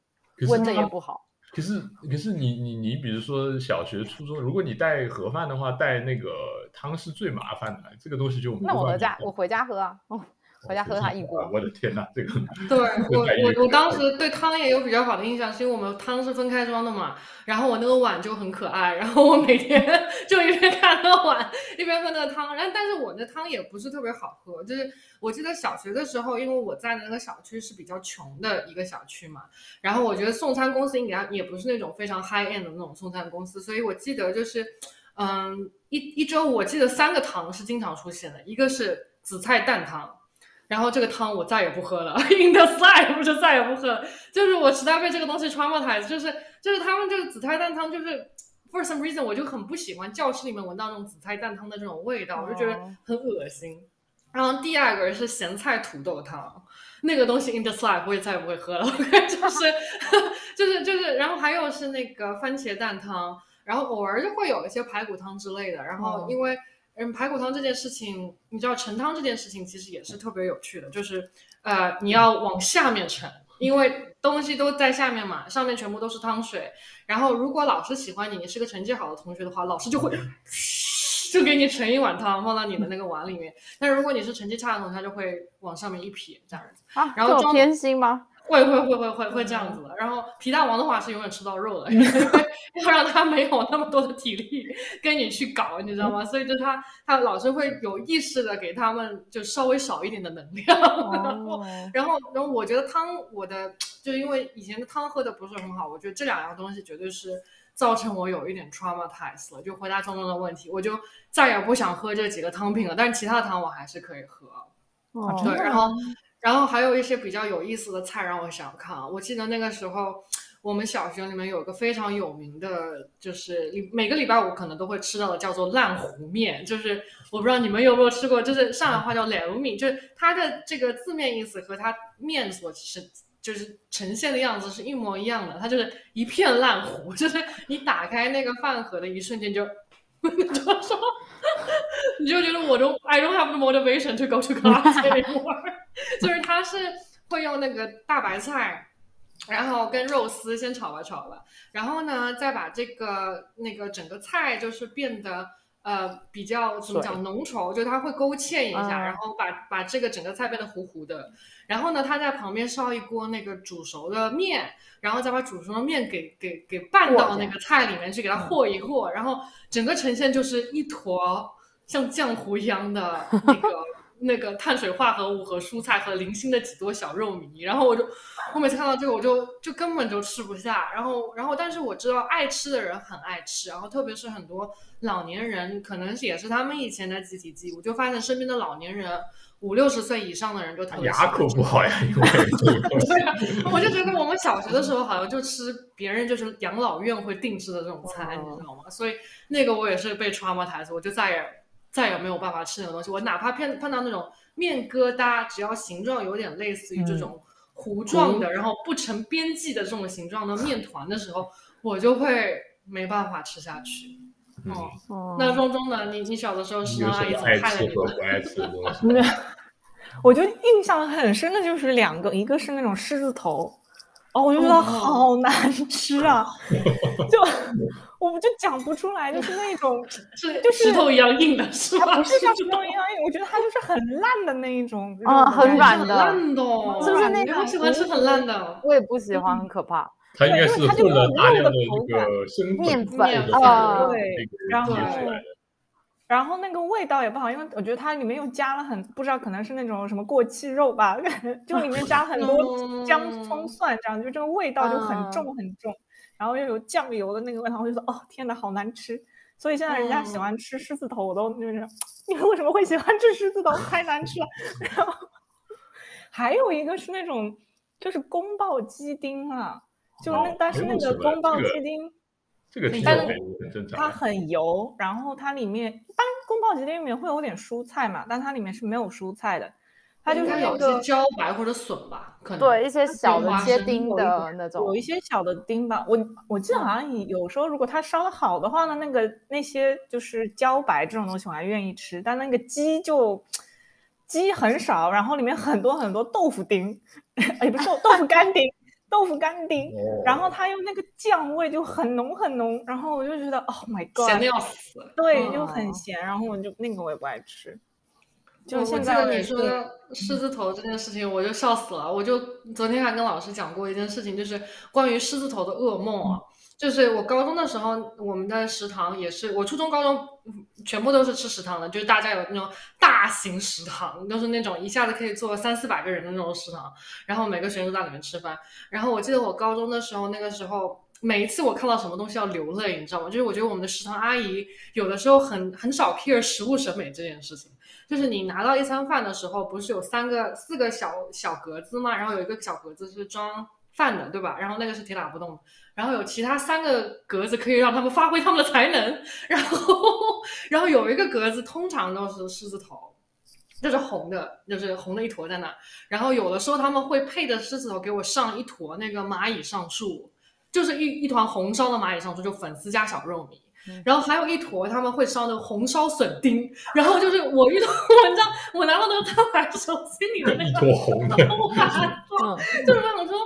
Speaker 2: 温的也不好。
Speaker 3: 可是，可是你你你，比如说小学、初中，如果你带盒饭的话，带那个汤是最麻烦的。这个东西就
Speaker 2: 那我回家，我回家喝啊，回家喝它一锅。
Speaker 3: 我的天哪，这个 (laughs)
Speaker 1: 对我我我当时对汤也有比较好的印象，是因为我们汤是分开装的嘛，然后我那个碗就很可爱，然后我每天就一边看那个碗，一边喝那个汤。然后，但是我那汤也不是特别好喝，就是。我记得小学的时候，因为我在的那个小区是比较穷的一个小区嘛，然后我觉得送餐公司应该也不是那种非常 high end 的那种送餐公司，所以我记得就是，嗯，一一周我记得三个汤是经常出现的，一个是紫菜蛋汤，然后这个汤我再也不喝了，(laughs) in the side 我就再也不喝了，就是我实在被这个东西 traumatized，就是就是他们这个紫菜蛋汤就是 for some reason 我就很不喜欢教室里面闻到那种紫菜蛋汤的这种味道，我就觉得很恶心。然后第二个是咸菜土豆汤，那个东西 in the slide 我也再也不会喝了，就是 (laughs) 就是就是，然后还有是那个番茄蛋汤，然后偶尔就会有一些排骨汤之类的。然后因为嗯排骨汤这件事情，你知道盛汤这件事情其实也是特别有趣的，就是呃你要往下面盛，因为东西都在下面嘛，上面全部都是汤水。然后如果老师喜欢你，你是个成绩好的同学的话，老师就会。就给你盛一碗汤放到你的那个碗里面，但如果你是成绩差的同学，他就会往上面一撇这样子。
Speaker 2: 啊，
Speaker 1: 然后
Speaker 2: 偏心吗？
Speaker 1: 会会会会会会这样子的。然后皮蛋王的话是永远吃到肉的，(laughs) 因为要让他没有那么多的体力跟你去搞，你知道吗？所以就他他老是会有意识的给他们就稍微少一点的能量。(laughs) 然后然后然后我觉得汤我的就因为以前的汤喝的不是很好，我觉得这两样东西绝对是。造成我有一点 traumatized 了，就回答中中的问题，我就再也不想喝这几个汤品了。但是其他的汤我还是可以喝。对，然后，然后还有一些比较有意思的菜让我想看啊。我记得那个时候，我们小学里面有个非常有名的，就是每个礼拜五可能都会吃到的，叫做烂糊面。就是我不知道你们有没有吃过，就是上海话叫烂糊面，就是它的这个字面意思和它面所是。就是呈现的样子是一模一样的，它就是一片烂糊，就是你打开那个饭盒的一瞬间就，(laughs) 就说，(laughs) 你就觉得我中 I don't have the motivation to go to class anymore，就是他是会用那个大白菜，然后跟肉丝先炒吧炒吧，然后呢再把这个那个整个菜就是变得。呃，比较怎么讲浓稠，就它会勾芡一下，然后把把这个整个菜变得糊糊的。然后呢，他在旁边烧一锅那个煮熟的面，然后再把煮熟的面给给给拌到那个菜里面去，给它和一和，然后整个呈现就是一坨像浆糊一样的那个。那个碳水化合物和蔬菜和零星的几多小肉糜，然后我就，我每次看到这个我就就根本就吃不下，然后然后但是我知道爱吃的人很爱吃，然后特别是很多老年人，可能也是他们以前的集体记忆，我就发现身边的老年人五六十岁以上的人就特别
Speaker 3: 牙口不好呀，因为 (laughs)
Speaker 1: 对啊，我就觉得我们小学的时候好像就吃别人就是养老院会定制的这种菜，你知道吗？所以那个我也是被 trauma 台词，我就再也。再也没有办法吃那个东西。我哪怕碰碰到那种面疙瘩，只要形状有点类似于这种糊状的，然后不成边际的这种形状的面团的时候，我就会没办法吃下去。哦，那中中呢？你你小的时候是阿姨怎么害的你？不
Speaker 3: 爱吃的东西。(laughs)
Speaker 4: 我就印象很深的就是两个，一个是那种狮子头。哦，我就觉得好难吃啊，(laughs) 就我们就讲不出来，就是那种 (laughs)
Speaker 1: 是
Speaker 4: 就是
Speaker 1: 石头一样硬的，是
Speaker 4: 吧？不是像石头一样硬，我觉得它就是很烂的那一种，
Speaker 2: 啊，很软的，
Speaker 1: 烂的，
Speaker 2: 是不是那种？
Speaker 1: 我喜欢吃很烂的，
Speaker 2: 我也不喜欢，很可怕。(laughs)
Speaker 3: 它应该是混了大量的这个生
Speaker 2: 面粉
Speaker 4: 啊，对，然后。然后那个味道也不好，因为我觉得它里面又加了很不知道可能是那种什么过期肉吧，就里面加很多姜葱蒜这样，就这个味道就很重很重，然后又有酱油的那个味道，我就说哦天哪，好难吃。所以现在人家喜欢吃狮子头，我都就是你们为什么会喜欢吃狮子头？太难吃了。然后还有一个是那种就是宫爆鸡丁啊，就那但是那个宫爆鸡丁。
Speaker 3: 这个
Speaker 4: 很正常它很油，然后它里面一般宫保鸡丁里面会有点蔬菜嘛，但它里面是没有蔬菜的，它就是
Speaker 1: 有些茭白或者笋吧，可能
Speaker 2: 对一些小的切丁的那种，
Speaker 4: 有一些小的丁吧。我我记得好像有时候如果它烧的好的话呢，那个那些就是茭白这种东西我还愿意吃，但那个鸡就鸡很少，然后里面很多很多豆腐丁，(laughs) 也不是豆豆腐干丁。豆腐干丁，然后它用那个酱味就很浓很浓，然后我就觉得，Oh my god，
Speaker 1: 咸的要死，
Speaker 4: 对，就很咸，然后我就那个我也不爱吃。就现
Speaker 1: 在你说狮子头这件事情，我就笑死了。我就昨天还跟老师讲过一件事情，就是关于狮子头的噩梦啊。就是我高中的时候，我们的食堂也是，我初中、高中全部都是吃食堂的，就是大家有那种大型食堂，都是那种一下子可以坐三四百个人的那种食堂，然后每个学生都在里面吃饭。然后我记得我高中的时候，那个时候每一次我看到什么东西要流泪，你知道吗？就是我觉得我们的食堂阿姨有的时候很很少 care 食物审美这件事情，就是你拿到一餐饭的时候，不是有三个、四个小小格子吗？然后有一个小格子是装饭的，对吧？然后那个是铁打不动的。然后有其他三个格子可以让他们发挥他们的才能，然后，然后有一个格子通常都是狮子头，就是红的，就是红的一坨在那。然后有的时候他们会配着狮子头给我上一坨那个蚂蚁上树，就是一一团红烧的蚂蚁上树，就粉丝加小肉糜。然后还有一坨他们会烧那个红烧笋丁。然后就是我遇到 (laughs) 文章，我拿到那个餐盘时候，心里的那个
Speaker 3: 红的，(laughs)
Speaker 1: 就是那种说，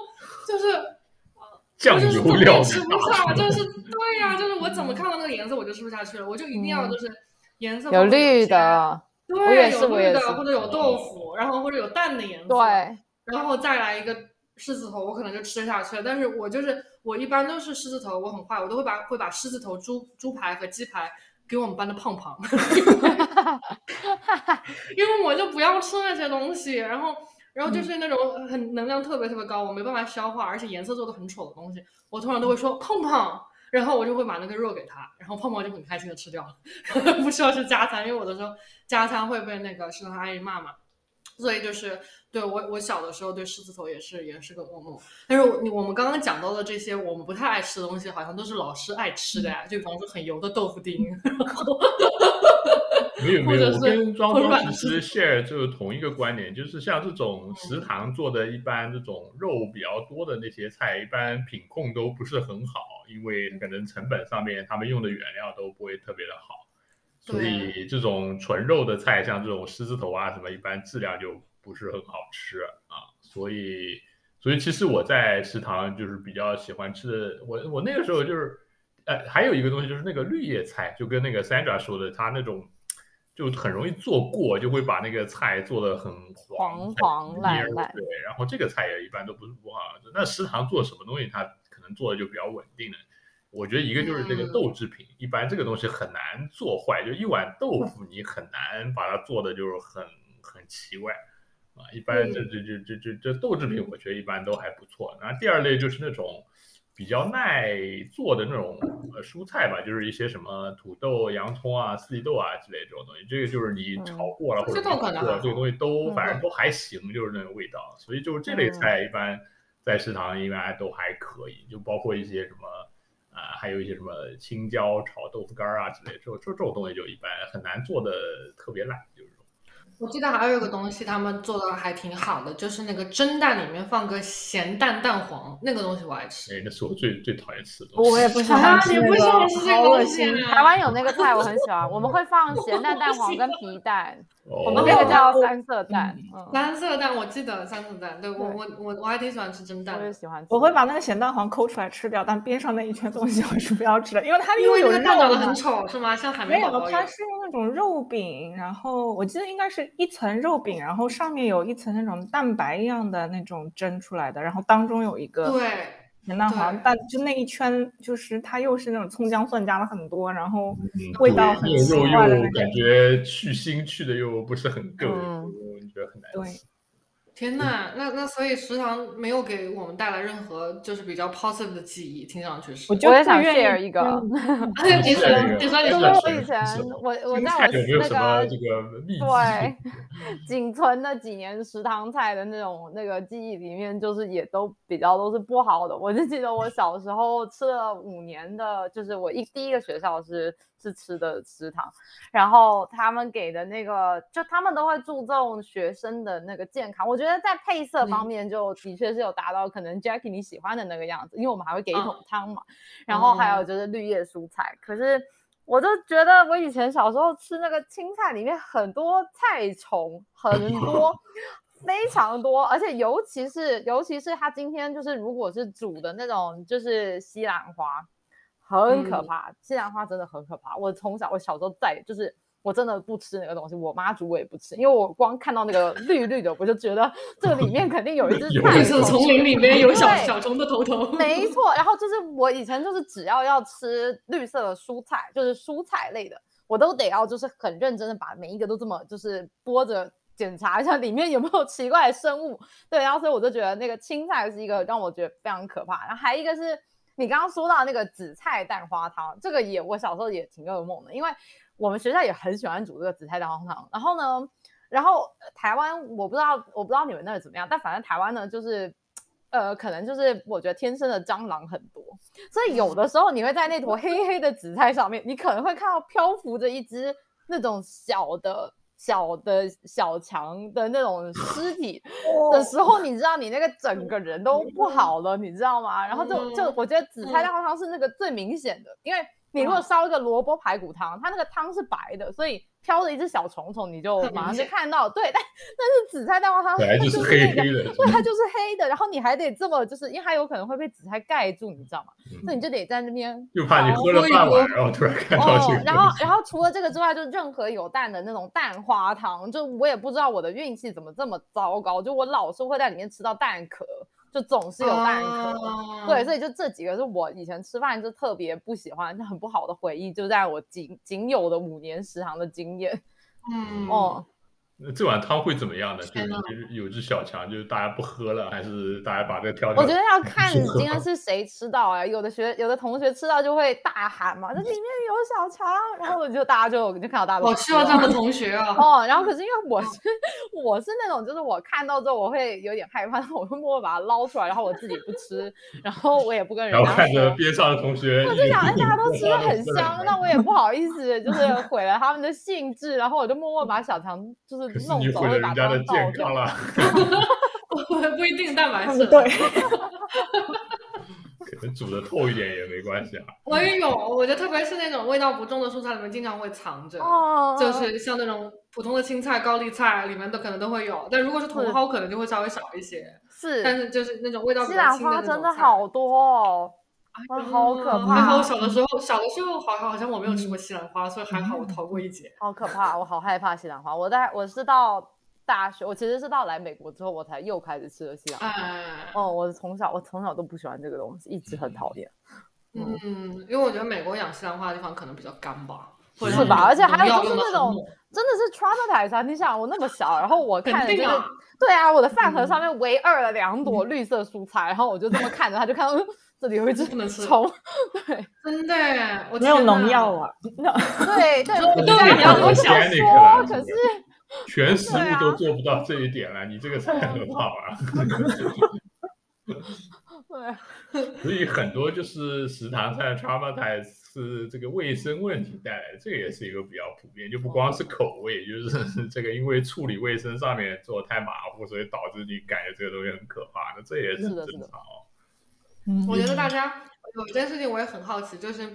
Speaker 1: 就是。
Speaker 3: 酱油料
Speaker 1: 吃不下，就是对呀，就是我怎么看到那个颜色我就吃不下去了，我就一定要就是颜色
Speaker 2: 有绿的，
Speaker 1: 对，有绿的或者有豆腐，然后或者有蛋的颜色，
Speaker 2: 对，
Speaker 1: 然后再来一个狮子头，我可能就吃得下去了。但是我就是我一般都是狮子头，我很坏，我都会把会把狮子头、猪猪排和鸡排给我们班的胖胖，(laughs) 因为我就不要吃那些东西，然后。然后就是那种很能量特别特别高，我没办法消化，而且颜色做的很丑的东西，我通常都会说胖胖，然后我就会把那个肉给他，然后胖胖就很开心的吃掉了，(laughs) 不需要吃加餐，因为我的时候加餐会被那个食堂阿姨骂嘛，所以就是对我我小的时候对狮子头也是也是个噩梦，但是我我们刚刚讲到的这些我们不太爱吃的东西，好像都是老师爱吃的呀，就比方说很油的豆腐丁。(laughs)
Speaker 3: 没有没有，我跟庄庄其实 share 就是同一个观点，就是像这种食堂做的一般这种肉比较多的那些菜，一般品控都不是很好，因为可能成本上面他们用的原料都不会特别的好，所以这种纯肉的菜，像这种狮子头啊什么，一般质量就不是很好吃啊，所以所以其实我在食堂就是比较喜欢吃的，我我那个时候就是，呃，还有一个东西就是那个绿叶菜，就跟那个 Sandra 说的，他那种就很容易做过，就会把那个菜做的很
Speaker 2: 黄黄烂烂。
Speaker 3: 对，然后这个菜也一般都不是不好。那食堂做什么东西，它可能做的就比较稳定的。我觉得一个就是这个豆制品，一般这个东西很难做坏，就一碗豆腐你很难把它做的就是很很奇怪啊。一般这这这这这这豆制品，我觉得一般都还不错。然后第二类就是那种比较耐做的那种呃蔬菜吧，就是一些什么土豆、洋葱啊、四季豆啊之类这种东西。这个就是你炒过了或者炒过这个东西都反正都还行，就是那个味道。所以就是这类菜一般在食堂应该都还可以，就包括一些什么。啊，还有一些什么青椒炒豆腐干啊之类，这这这种东西就一般很难做的特别烂。
Speaker 1: 我记得还有一个东西，他们做的还挺好的，就是那个蒸蛋里面放个咸蛋蛋黄，那个东西我爱吃。
Speaker 3: 哎，那是我最最讨厌吃的。
Speaker 2: 我也不喜欢吃
Speaker 1: 那个，好恶心。
Speaker 2: 台湾有那个菜，我很喜欢，我们会放咸蛋蛋黄跟皮蛋。(laughs) 我们那个叫三色蛋，
Speaker 1: 三色蛋我记得三色蛋，对我我我我还挺喜欢吃蒸蛋，
Speaker 2: 我也喜欢。
Speaker 4: 我会把那个咸蛋黄抠出来吃掉，但边上那一圈东西 (laughs) 我是不要吃的，因为它
Speaker 1: 因为
Speaker 4: 有肉
Speaker 1: 长得很丑是吗？像海绵宝宝
Speaker 4: 它是用那种肉饼，然后我记得应该是一层肉饼，然后上面有一层那种蛋白一样的那种蒸出来的，然后当中有一个
Speaker 1: 对。
Speaker 4: 咸蛋黄，但就那一圈，就是它又是那种葱姜蒜加了很多，然后味道很奇怪的那种
Speaker 3: 感觉去腥去的又不是很够，我觉得很难吃。
Speaker 1: 天呐，那那所以食堂没有给我们带来任何就是比较 positive 的记忆，听上去是。
Speaker 2: 我也想 share 一个，(laughs)
Speaker 1: 你说你说你说，
Speaker 2: 我以前我我在我那个对 (laughs) 仅存的几年食堂菜的那种那个记忆里面，就是也都比较都是不好的。我就记得我小时候吃了五年的，就是我一第一个学校是。是吃的食堂，然后他们给的那个，就他们都会注重学生的那个健康。我觉得在配色方面，就的确是有达到可能 Jackie 你喜欢的那个样子，因为我们还会给一桶汤嘛。然后还有就是绿叶蔬菜，可是我就觉得我以前小时候吃那个青菜里面很多菜虫，很多，(laughs) 非常多，而且尤其是尤其是他今天就是如果是煮的那种，就是西兰花。很可怕，西兰花真的很可怕。我从小，我小时候在，就是我真的不吃那个东西。我妈煮我也不吃，因为我光看到那个绿绿的，我就觉得 (laughs) 这里面肯定有一只
Speaker 1: 绿色丛林里面有小小虫的头头。
Speaker 2: 没错，然后就是我以前就是只要要吃绿色的蔬菜，就是蔬菜类的，我都得要就是很认真的把每一个都这么就是剥着检查一下里面有没有奇怪的生物。对，然后所以我就觉得那个青菜是一个让我觉得非常可怕。然后还一个是。你刚刚说到那个紫菜蛋花汤，这个也我小时候也挺噩梦的，因为我们学校也很喜欢煮这个紫菜蛋花汤。然后呢，然后台湾我不知道，我不知道你们那怎么样，但反正台湾呢，就是呃，可能就是我觉得天生的蟑螂很多，所以有的时候你会在那坨黑黑的紫菜上面，你可能会看到漂浮着一只那种小的。小的小强的那种 (laughs) 尸体的时候，你知道你那个整个人都不好了，你知道吗？然后就就我觉得紫菜蛋花汤是那个最明显的，因为你如果烧一个萝卜排骨汤，它那个汤是白的，所以。飘着一只小虫虫，你就马上就看到，对，但 (laughs) 但是紫菜蛋花汤
Speaker 3: 本来就是黑黑的，
Speaker 2: 对，它就是黑的，然后你还得这么，就是因为它有可能会被紫菜盖住，你知道吗？那你就得在那边，
Speaker 3: 又怕你喝了半碗，然后突然看到这个。
Speaker 2: 然后，然后除了这个之外，就任何有蛋的那种蛋花汤，就我也不知道我的运气怎么这么糟糕，就我老是会在里面吃到蛋壳。就总是有蛋壳，对，所以就这几个是我以前吃饭就特别不喜欢，就很不好的回忆，就在我仅仅有的五年食堂的经验，
Speaker 1: 嗯，
Speaker 2: 哦。
Speaker 3: 那这碗汤会怎么样呢？就是有只小强，就是大家不喝了，还是大家把这个挑？
Speaker 2: 我觉得要看今天是谁吃到啊。有的学有的同学吃到就会大喊嘛，这里面有小强，然后就大家就就看到大家。
Speaker 1: 我希望这样的同学啊。
Speaker 2: 哦，然后可是因为我是我是那种，就是我看到之后我会有点害怕，我会默默把它捞出来，然后我自己不吃，然后我也不跟人。
Speaker 3: 然后看着边上的同学，
Speaker 2: 我就想，哎，大家都吃的很香，那我也不好意思，就是毁了他们的兴致，然后我就默默把小强就是。
Speaker 3: 你毁了人家的健康了，(laughs)
Speaker 1: 不一定蛋白质
Speaker 4: 对。(laughs)
Speaker 3: 煮的透一点也没关系啊。
Speaker 1: 我也有，我觉得特别是那种味道不重的蔬菜里面，经常会藏着，就是像那种普通的青菜、高丽菜里面都可能都会有，但如果是茼蒿，可能就会稍微少一些。
Speaker 2: 是，
Speaker 1: 但是就是那种味道比
Speaker 2: 较
Speaker 1: 轻的
Speaker 2: 那种真的好多哦，好可怕。
Speaker 1: 还好小的时候，小的时候好像好像我没有吃过西兰花，所以还好我逃过一劫。
Speaker 2: 好可怕，我好害怕西兰花。我在我是到。大学，我其实是到来美国之后，我才又开始吃了西兰花。哦，我从小我从小都不喜欢这个东西，一直很讨厌。
Speaker 1: 嗯，因为我觉得美国养西兰花的地方可能比较干吧，
Speaker 2: 是吧？而且还有就是那种真的是 traumatized。你想，我那么小，然后我看就是对啊，我的饭盒上面唯二的两朵绿色蔬菜，然后我就这么看着，他就看到这里有一只虫。对，
Speaker 1: 真的，我
Speaker 4: 没有农药啊。
Speaker 2: 对 (laughs) 对，
Speaker 1: 对，(laughs)
Speaker 2: 你要
Speaker 3: 我
Speaker 2: 想说，可是。
Speaker 3: 全食物都做不到这一点了，你这个才很好啊！(laughs)
Speaker 2: 对，
Speaker 3: 所以很多就是食堂菜的 traumatize 是这个卫生问题带来的，这个也是一个比较普遍，就不光是口味，就是这个因为处理卫生上面做太马虎，所以导致你感觉这个东西很可怕，那这也是正常。
Speaker 1: 嗯，我觉得大家有一件事情我也很好奇，就是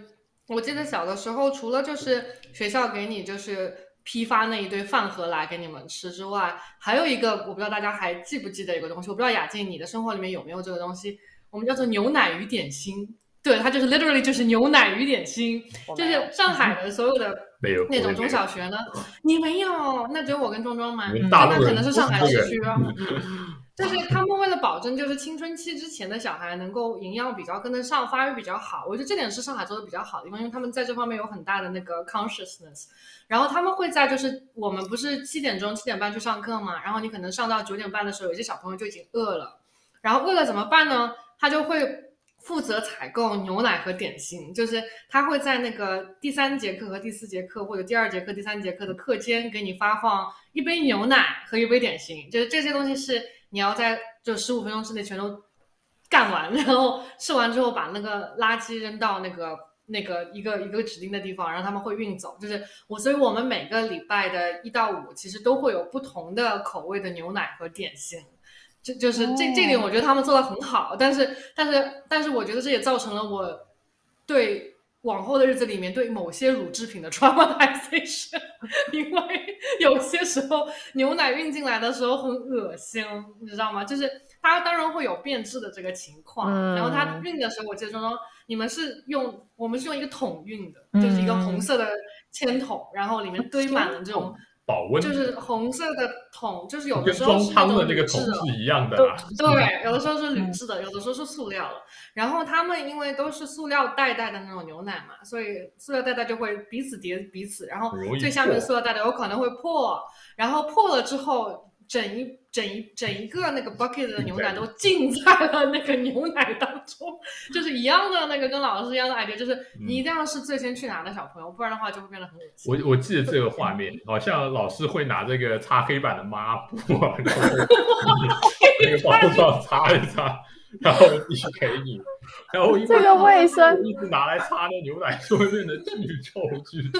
Speaker 1: 我记得小的时候，除了就是学校给你就是。批发那一堆饭盒来给你们吃之外，还有一个我不知道大家还记不记得一个东西，我不知道雅静你的生活里面有没有这个东西，我们叫做牛奶与点心。对，它就是 literally 就是牛奶与点心，就是上海的所有的 (laughs) 那种中小学呢，你没有，那只有我跟庄庄吗？那可能是上海市区啊。(laughs) 就是他们为了保证，就是青春期之前的小孩能够营养比较跟得上，发育比较好，我觉得这点是上海做的比较好的地方，因为他们在这方面有很大的那个 consciousness。然后他们会在，就是我们不是七点钟、七点半去上课嘛，然后你可能上到九点半的时候，有些小朋友就已经饿了，然后饿了怎么办呢？他就会负责采购牛奶和点心，就是他会在那个第三节课和第四节课，或者第二节课、第三节课的课间给你发放一杯牛奶和一杯点心，就是这些东西是。你要在就十五分钟之内全都干完，然后吃完之后把那个垃圾扔到那个那个一个一个指定的地方，然后他们会运走。就是我，所以我们每个礼拜的一到五其实都会有不同的口味的牛奶和点心。就就是这这点，我觉得他们做的很好。但是但是但是，我觉得这也造成了我对。往后的日子里面，对某些乳制品的 (laughs) traumatization，因为有些时候牛奶运进来的时候很恶心，你知道吗？就是它当然会有变质的这个情况，然后它运的时候，我记得说说你们是用我们是用一个桶运的，就是一个红色的铅桶，然后里面堆满了这种。
Speaker 3: 保温
Speaker 1: 就是红色的桶，就是有的时候是
Speaker 3: 那种铝制的，
Speaker 1: 是
Speaker 3: 一样的。
Speaker 1: 对，有的时候是铝制的，有的时候是塑料的。然后他们因为都是塑料袋袋的那种牛奶嘛，所以塑料袋袋就会彼此叠彼此，然后最下面的塑料袋袋有可能会破，然后破了之后。整一整一整一个那个 bucket 的牛奶都浸在了那个牛奶当中，就是一样的那个跟老师一样的 idea，就是你一定要是最先去拿的小朋友，不然的话就会变得很恶心。
Speaker 3: 我我记得这个画面，好像老师会拿这个擦黑板的抹布，(laughs) 那个包装擦一擦。然后递给你，然后
Speaker 2: 这个卫生
Speaker 3: 一直拿来擦那牛奶，就会变得巨臭巨臭。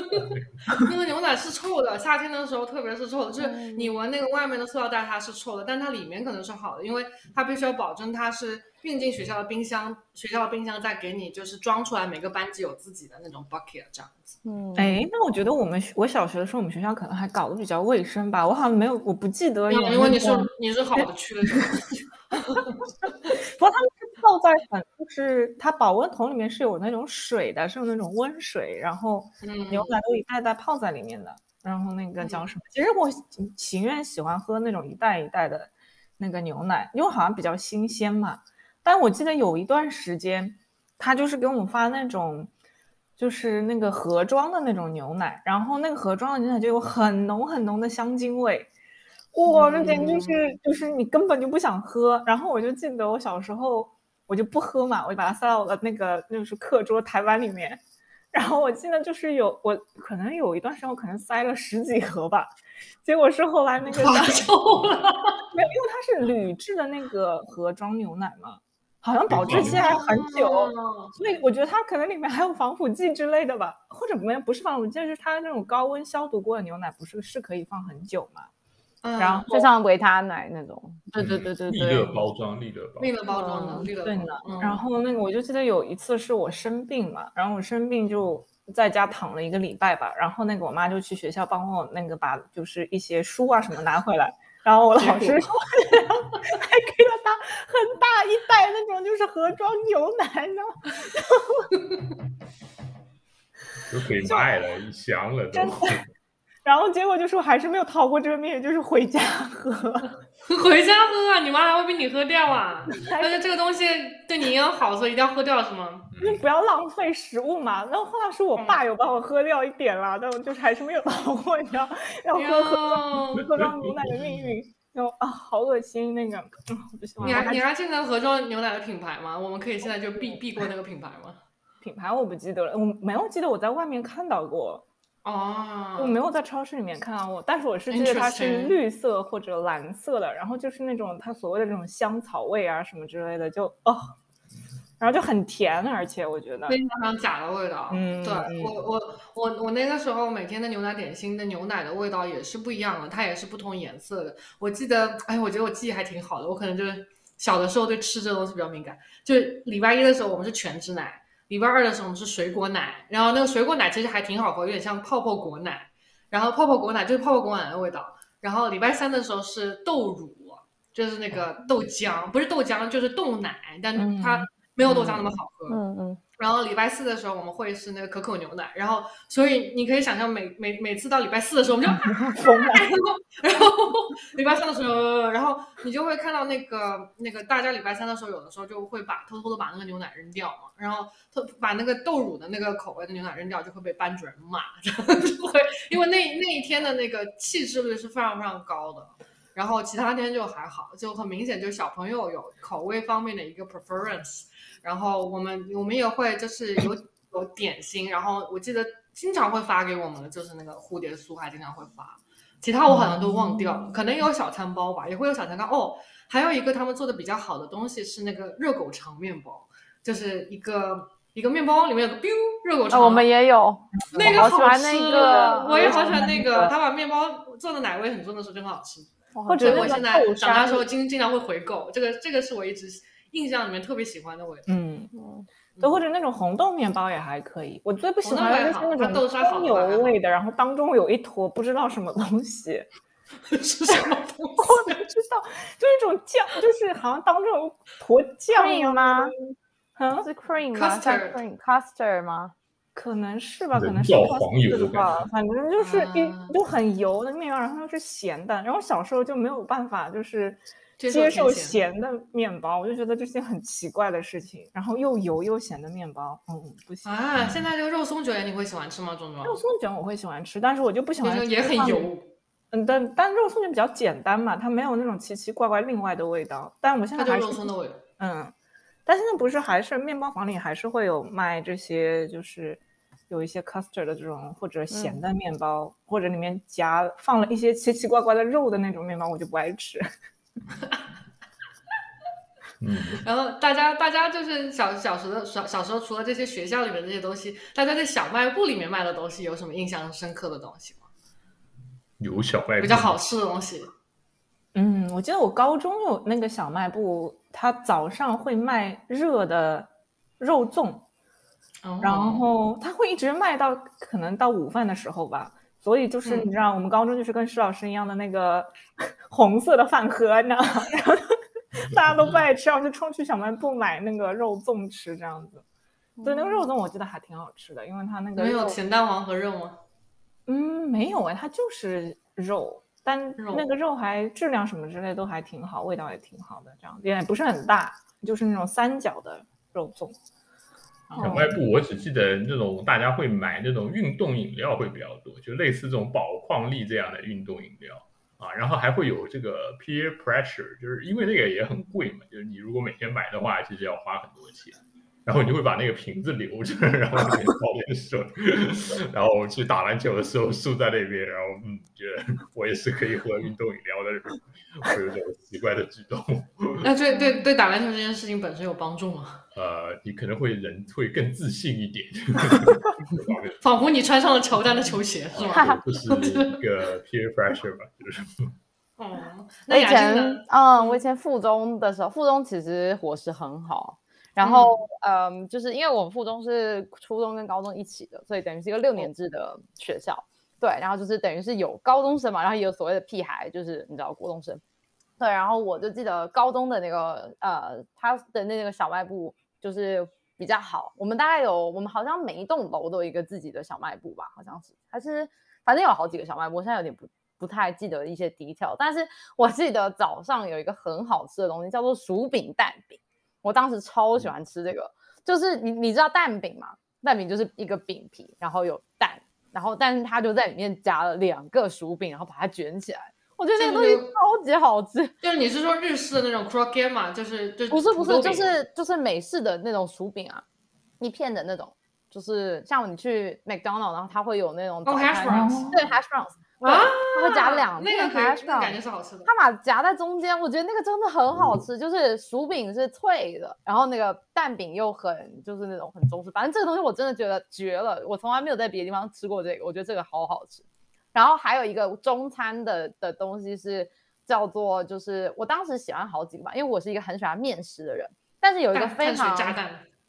Speaker 3: (laughs)
Speaker 1: 那个牛奶是臭的，夏天的时候特别是臭的，就是你闻那个外面的塑料袋它是臭的，但它里面可能是好的，因为它必须要保证它是运进学校的冰箱，学校的冰箱再给你就是装出来，每个班级有自己的那种 bucket 这样子。
Speaker 4: 嗯，哎，那我觉得我们我小学的时候，我们学校可能还搞得比较卫生吧，我好像没有，我不记得有。
Speaker 1: 因为你是你是好的区的。(laughs)
Speaker 4: 不过他们是泡在很，就是它保温桶里面是有那种水的，是有那种温水，然后牛奶都一袋袋泡在里面的。然后那个叫什么？其实我情愿喜欢喝那种一袋一袋的那个牛奶，因为好像比较新鲜嘛。但我记得有一段时间，他就是给我们发那种，就是那个盒装的那种牛奶，然后那个盒装的牛奶就有很浓很浓的香精味。哇，这简直是就是你根本就不想喝。然后我就记得我小时候我就不喝嘛，我就把它塞到我的那个就是课桌台板里面。然后我记得就是有我可能有一段时间我可能塞了十几盒吧，结果是后来那个
Speaker 1: 发臭了，(laughs)
Speaker 4: 没有，因为它是铝制的那个盒装牛奶嘛，好像保质期还很久，所以我觉得它可能里面还有防腐剂之类的吧，或者没不是防腐剂，就是它那种高温消毒过的牛奶不是是可以放很久嘛。然后
Speaker 2: 就像维他奶那种，
Speaker 4: 对对对对对，
Speaker 3: 利乐包装，利乐包，
Speaker 1: 利乐包装的，利乐
Speaker 4: 对的。然后那个我就记得有一次是我生病嘛，然后我生病就在家躺了一个礼拜吧，然后那个我妈就去学校帮我那个把就是一些书啊什么拿回来，然后我老师还给了他很大一袋那种就是盒装牛奶呢，(laughs)
Speaker 3: 就可以卖了一箱了都。
Speaker 4: 然后结果就是我还是没有逃过这个命，就是回家喝，(laughs)
Speaker 1: 回家喝啊！你妈还会逼你喝掉啊？(laughs) 但是这个东西对你营养好，所以一定要喝掉是吗？
Speaker 4: 就不要浪费食物嘛。那后后来是我爸有帮我喝掉一点了，但我就是还是没有逃过你知道要喝喝喝装牛奶的命运。然后啊，好恶心那个，嗯不喜欢。
Speaker 1: 你还你还记得盒装牛奶的品牌吗？我们可以现在就避避过那个品牌吗？
Speaker 4: 品牌我不记得了，我没有记得我在外面看到过。
Speaker 1: 哦，
Speaker 4: 我没有在超市里面看到过，但是我是记得它是绿色或者蓝色的，然后就是那种它所谓的那种香草味啊什么之类的，就哦，然后就很甜，而且我觉得
Speaker 1: 非常像假的味道。嗯，对我我我我那个时候每天的牛奶点心的牛奶的味道也是不一样的，它也是不同颜色的。我记得，哎，我觉得我记忆还挺好的，我可能就是小的时候对吃这东西比较敏感。就礼拜一的时候，我们是全脂奶。礼拜二的时候我们是水果奶，然后那个水果奶其实还挺好喝，有点像泡泡果奶，然后泡泡果奶就是泡泡果奶的味道。然后礼拜三的时候是豆乳，就是那个豆浆，不是豆浆就是豆奶，但它没有豆浆那么好喝。
Speaker 2: 嗯嗯。
Speaker 1: 然后礼拜四的时候我们会是那个可口牛奶，然后所以你可以想象每每每次到礼拜四的时候我们就疯了，然后礼拜三的时候，然后你就会看到那个那个大家礼拜三的时候有的时候就会把偷偷的把那个牛奶扔掉嘛，然后偷把那个豆乳的那个口味的牛奶扔掉就会被班主任骂，(laughs) 就会因为那那一天的那个弃置率是非常非常高的，然后其他天就还好，就很明显就是小朋友有口味方面的一个 preference。然后我们我们也会就是有 (laughs) 有点心，然后我记得经常会发给我们的就是那个蝴蝶酥，还经常会发，其他我好像都忘掉了，可能有小餐包吧，也会有小餐糕哦。还有一个他们做的比较好的东西是那个热狗肠面包，就是一个一个面包里面有个 biu 热狗肠，
Speaker 2: 我们也有，
Speaker 1: 那个好
Speaker 2: 吃，那个
Speaker 1: 我也好喜欢那个，他把面包做的奶味很重的时候真好吃，
Speaker 2: 或
Speaker 1: 者我现在长大时候经经常会回购，这个这个是我一直。印象里面特别喜欢的味道，
Speaker 4: 嗯，对，或者那种红豆面包也还可以。我最不喜欢的就是那种葱油味的，然后当中有一坨不知道什么东西，(laughs)
Speaker 1: 是什么东 (laughs) 西？
Speaker 4: 我不知道，就一种酱，就是好像当中有坨酱
Speaker 2: 吗？
Speaker 4: 嗯，
Speaker 2: 是 cream 吗？custard 吗？
Speaker 4: 可能是吧，可能是
Speaker 3: 黄油
Speaker 4: 吧，反正就是一就很油的面包，然后又是咸的，然后小时候就没有办法，就是。接受咸的面包，我就觉得这是件很奇怪的事情。然后又油又咸的面包，嗯，不行
Speaker 1: 啊。现在这个肉松卷你会喜欢吃吗？壮壮？
Speaker 4: 肉松卷我会喜欢吃，但是我就不喜欢。
Speaker 1: 也很油。
Speaker 4: 嗯，但但肉松卷比较简单嘛，它没有那种奇奇怪怪另外的味道。但我现在还是
Speaker 1: 肉松的味。
Speaker 4: 嗯，但现在不是还是面包房里还是会有卖这些，就是有一些 custard 的这种或者咸的面包，或者里面夹放了一些奇奇怪怪的肉的那种面包，我就不爱吃。(laughs)
Speaker 3: 嗯，
Speaker 1: 然后大家大家就是小小时的小小时候，除了这些学校里面这些东西，大家在小卖部里面卖的东西有什么印象深刻的东西吗？
Speaker 3: 有小卖部
Speaker 1: 比较好吃的东西。
Speaker 4: 嗯，我记得我高中有那个小卖部，他早上会卖热的肉粽，然后他会一直卖到可能到午饭的时候吧。所以就是你知道，我们高中就是跟施老师一样的那个红色的饭盒，你知道吗？然后 (laughs) 大家都不爱吃，然后就冲去小卖部买那个肉粽吃，这样子。对，那个肉粽我记得还挺好吃的，因为它那个
Speaker 1: 没有咸蛋黄和肉吗？
Speaker 4: 嗯，没有哎，它就是肉，但那个肉还质量什么之类都还挺好，味道也挺好的，这样也不是很大，就是那种三角的肉粽。
Speaker 3: 小卖部，我只记得那种大家会买那种运动饮料会比较多，就类似这种宝矿力这样的运动饮料啊，然后还会有这个 peer pressure，就是因为那个也很贵嘛，就是你如果每天买的话，其实要花很多钱。然后你就会把那个瓶子留着，然后泡点水，然后去打篮球的时候竖在那边，然后嗯，觉得我也是可以喝运动饮料的人，会有这种奇怪的举动。
Speaker 1: 那对对对，打篮球这件事情本身有帮助吗？
Speaker 3: 呃，你可能会人会更自信一点，(laughs)
Speaker 1: 仿佛你穿上了乔丹的球鞋，(laughs) 是
Speaker 3: 吗？就是一个 peer pressure 吧，就是。
Speaker 1: 哦，
Speaker 2: 我以前嗯，我以前附中的时候，附中其实伙食很好。然后嗯，就是因为我们附中是初中跟高中一起的，所以等于是一个六年制的学校。对，然后就是等于是有高中生嘛，然后也有所谓的屁孩，就是你知道高中生。对，然后我就记得高中的那个呃，他的那个小卖部就是比较好。我们大概有，我们好像每一栋楼都有一个自己的小卖部吧，好像是，还是反正有好几个小卖部。我现在有点不不太记得一些 detail，但是我记得早上有一个很好吃的东西，叫做薯饼蛋饼。我当时超喜欢吃这个，就是你你知道蛋饼吗？蛋饼就是一个饼皮，然后有蛋，然后但是它就在里面夹了两个薯饼，然后把它卷起来。我觉得那个东西超级好吃，(laughs)
Speaker 1: 就是你是说日式的那种 croquette 嘛？就是就
Speaker 2: 不是不是，就是就是美式的那种薯饼啊，一片的那种，就是像你去 McDonald，然后它会有那种
Speaker 1: hash browns，
Speaker 2: 对 hash browns，啊，它会夹两片 hash browns，
Speaker 1: 感觉是好吃的。
Speaker 2: 它把夹在中间，我觉得那个真的很好吃，就是薯饼是脆的，然后那个蛋饼又很就是那种很中式，反正这个东西我真的觉得绝了，我从来没有在别的地方吃过这个，我觉得这个好好吃。然后还有一个中餐的的东西是叫做，就是我当时喜欢好几个吧，因为我是一个很喜欢面食的人，但是有一个非常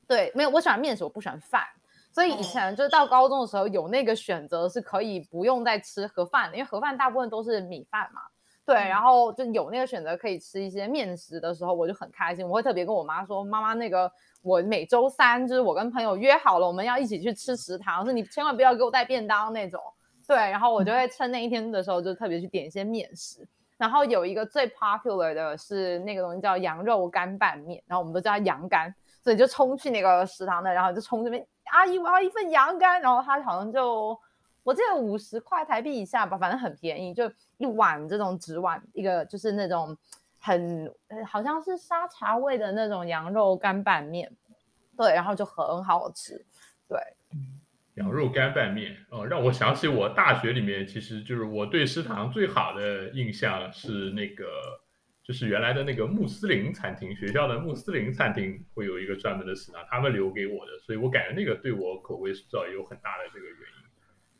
Speaker 2: 对，没有我喜欢面食，我不喜欢饭，所以以前就是到高中的时候有那个选择是可以不用再吃盒饭的，因为盒饭大部分都是米饭嘛，对，然后就有那个选择可以吃一些面食的时候，我就很开心，我会特别跟我妈说，妈妈那个我每周三就是我跟朋友约好了，我们要一起去吃食堂，说你千万不要给我带便当那种。对，然后我就会趁那一天的时候，就特别去点一些面食。然后有一个最 popular 的是那个东西叫羊肉干拌面，然后我们都叫它羊干，所以就冲去那个食堂的，然后就冲这边，阿姨我要一份羊干，然后他好像就我记得五十块台币以下吧，反正很便宜，就一碗这种纸碗，一个就是那种很好像是沙茶味的那种羊肉干拌面，对，然后就很好吃，
Speaker 3: 羊肉干拌面哦，让我想起我大学里面，其实就是我对食堂最好的印象是那个，就是原来的那个穆斯林餐厅，学校的穆斯林餐厅会有一个专门的食堂，他们留给我的，所以我感觉那个对我口味塑造也有很大的这个原因。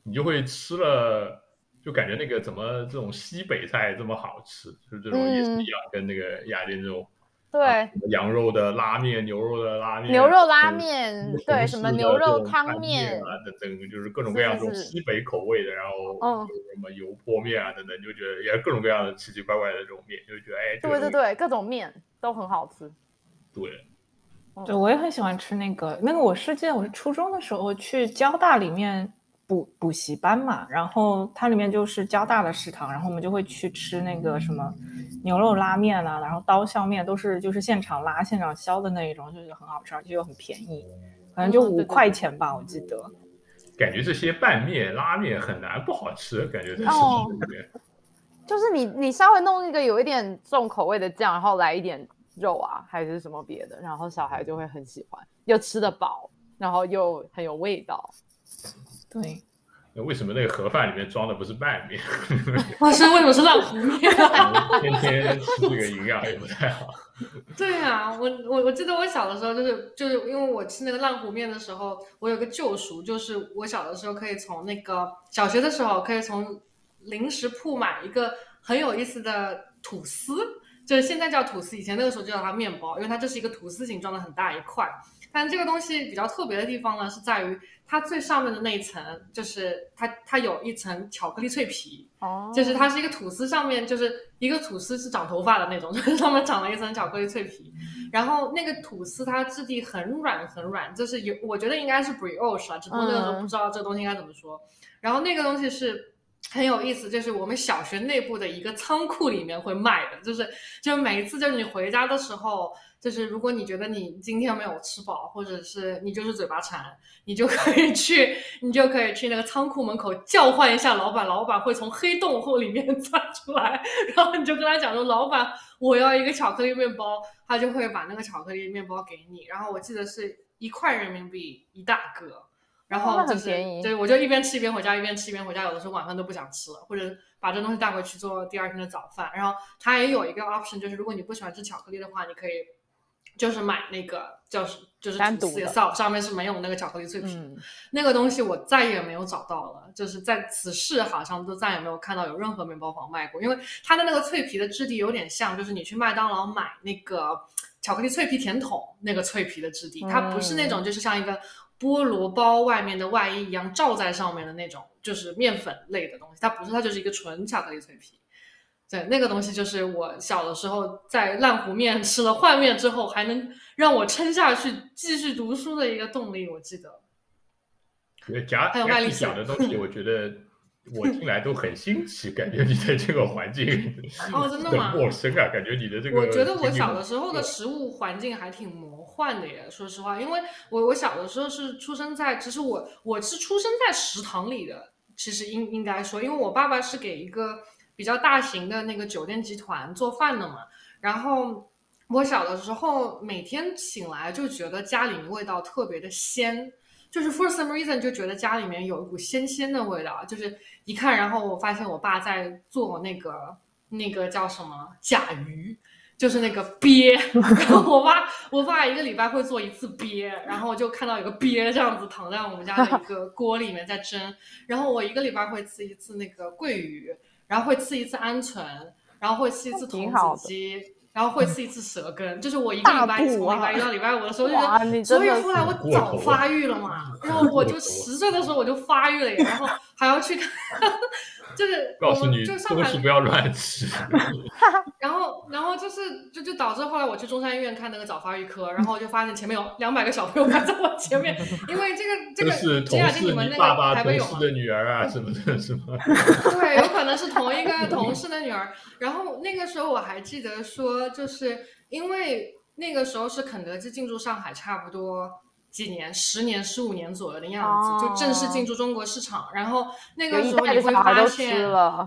Speaker 3: 你就会吃了，就感觉那个怎么这种西北菜这么好吃，就是这种也是一样，跟那个雅典这种。
Speaker 2: 对，
Speaker 3: 羊肉的拉面，牛肉的拉面，
Speaker 2: 牛肉拉面，对，什么牛肉汤面
Speaker 3: 啊等等，就是各种各样这种西北口味的，然后嗯，什么油泼面啊等等，就觉得也各种各样的奇奇怪怪的这种面，就觉得哎，
Speaker 2: 对对对，各种面都很好吃。
Speaker 3: 对，
Speaker 4: 对，我也很喜欢吃那个那个。我是记得我是初中的时候去交大里面。补补习班嘛，然后它里面就是交大的食堂，然后我们就会去吃那个什么牛肉拉面啊，然后刀削面都是就是现场拉、现场削的那一种，就是很好吃，而且又很便宜，可能就五块钱吧，我记得。
Speaker 3: 感觉这些拌面、拉面很难不好吃，感觉在食堂里面。(laughs)
Speaker 2: 就是你你稍微弄一个有一点重口味的酱，然后来一点肉啊，还是什么别的，然后小孩就会很喜欢，又吃得饱，然后又很有味道。
Speaker 4: 对，
Speaker 3: 那为什么那个盒饭里面装的不是拌面？
Speaker 1: 我 (laughs) 是为什么是烂糊面？(laughs)
Speaker 3: 天天吃这个营养也不太好。
Speaker 1: 对啊，我我我记得我小的时候就是就是因为我吃那个烂糊面的时候，我有个救赎，就是我小的时候可以从那个小学的时候可以从零食铺买一个很有意思的吐司，就是现在叫吐司，以前那个时候就叫它面包，因为它就是一个吐司形状的很大一块。但这个东西比较特别的地方呢，是在于它最上面的那一层，就是它它有一层巧克力脆皮，哦，就是它是一个吐司，上面就是一个吐司是长头发的那种，(laughs) 就是上面长了一层巧克力脆皮，然后那个吐司它质地很软很软，就是有我觉得应该是 brioche 啊，只不过那个时候不知道这个东西应该怎么说，然后那个东西是很有意思，就是我们小学内部的一个仓库里面会卖的，就是就每一次就是你回家的时候。就是如果你觉得你今天没有吃饱，或者是你就是嘴巴馋，你就可以去，(laughs) 你就可以去那个仓库门口叫唤一下老板，老板会从黑洞后里面 (laughs) 钻出来，然后你就跟他讲说，老板我要一个巧克力面包，他就会把那个巧克力面包给你。然后我记得是一块人民币一大个，然后就是对，我就一边吃一边回家，一边吃一边回家，有的时候晚饭都不想吃了，或者把这东西带回去做第二天的早饭。然后它也有一个 option，就是如果你不喜欢吃巧克力的话，你可以。就是买那个叫是就是
Speaker 2: 单独的
Speaker 1: 上面是没有那个巧克力脆皮，那个东西我再也没有找到了，就是在此世好像都再也没有看到有任何面包房卖过，因为它的那个脆皮的质地有点像，就是你去麦当劳买那个巧克力脆皮甜筒那个脆皮的质地，它不是那种就是像一个。菠萝包外面的外衣一样罩在上面的那种，就是面粉类的东西，它不是，它就是一个纯巧克力脆皮。对，那个东西就是我小的时候在烂糊面吃了换面之后，还能让我撑下去继续读书的一个动力。我记得。
Speaker 3: 夹还有麦丽讲的东西，我觉得。我听来都很新奇，感觉你在这个环境
Speaker 1: 哦，真的吗？
Speaker 3: 陌生啊，感觉你的这个。
Speaker 1: 我觉得我小的时候的食物环境还挺魔换的耶，说实话，因为我我小的时候是出生在，其实我我是出生在食堂里的，其实应应该说，因为我爸爸是给一个比较大型的那个酒店集团做饭的嘛，然后我小的时候每天醒来就觉得家里面味道特别的鲜。就是 for some reason 就觉得家里面有一股鲜鲜的味道，就是一看，然后我发现我爸在做那个那个叫什么甲鱼，就是那个鳖，(laughs) 然后我爸我爸一个礼拜会做一次鳖，然后就看到有个鳖这样子躺在我们家的一个锅里面在蒸，然后我一个礼拜会吃一次那个桂鱼，然后会吃一次鹌鹑，然后会吃一次童子鸡。然后会吃一次蛇根，就是我一个礼拜从礼拜一到礼拜五的时候，(laughs) 就是所以后来我早发育了嘛，(laughs) 然后我就十岁的时候我就发育了，然后还要去看。就是
Speaker 3: 告诉你，
Speaker 1: 东
Speaker 3: 西不要乱吃。(laughs)
Speaker 1: 然后，然后就是，就就导致后来我去中山医院看那个早发育科，然后就发现前面有两百个小朋友排在我前面，(laughs) 因为这个这个
Speaker 3: 是同事你爸爸同事的女儿啊什么的，是吗？(laughs)
Speaker 1: 对，有可能是同一个同事的女儿。然后那个时候我还记得说，就是因为那个时候是肯德基进驻上海，差不多。几年，十年、十五年左右的样子，就正式进驻中国市场。然后那个时候你会发现，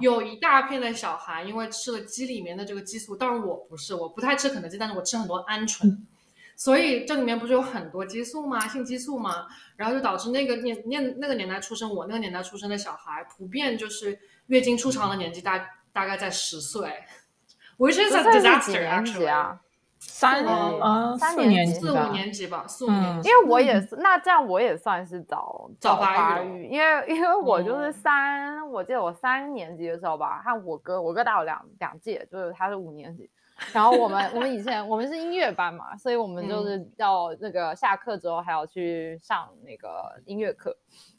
Speaker 1: 有一大片的小孩因为吃了鸡里面的这个激素，当然我不是，我不太吃肯德基，但是我吃很多鹌鹑，所以这里面不是有很多激素吗？性激素吗？然后就导致那个年年那个年代出生，我那个年代出生的小孩，普遍就是月经初潮的年纪大大概在十岁。我是在 disaster
Speaker 2: 啊。
Speaker 4: 三
Speaker 2: 啊，
Speaker 4: 三年级、
Speaker 1: 四五年级吧，四五年级。
Speaker 2: 因为我也是，那这样我也算是早
Speaker 1: 早
Speaker 2: 发育，因为因为我就是三，我记得我三年级的时候吧，和我哥，我哥大我两两届，就是他是五年级。然后我们我们以前我们是音乐班嘛，所以我们就是要那个下课之后还要去上那个音乐课。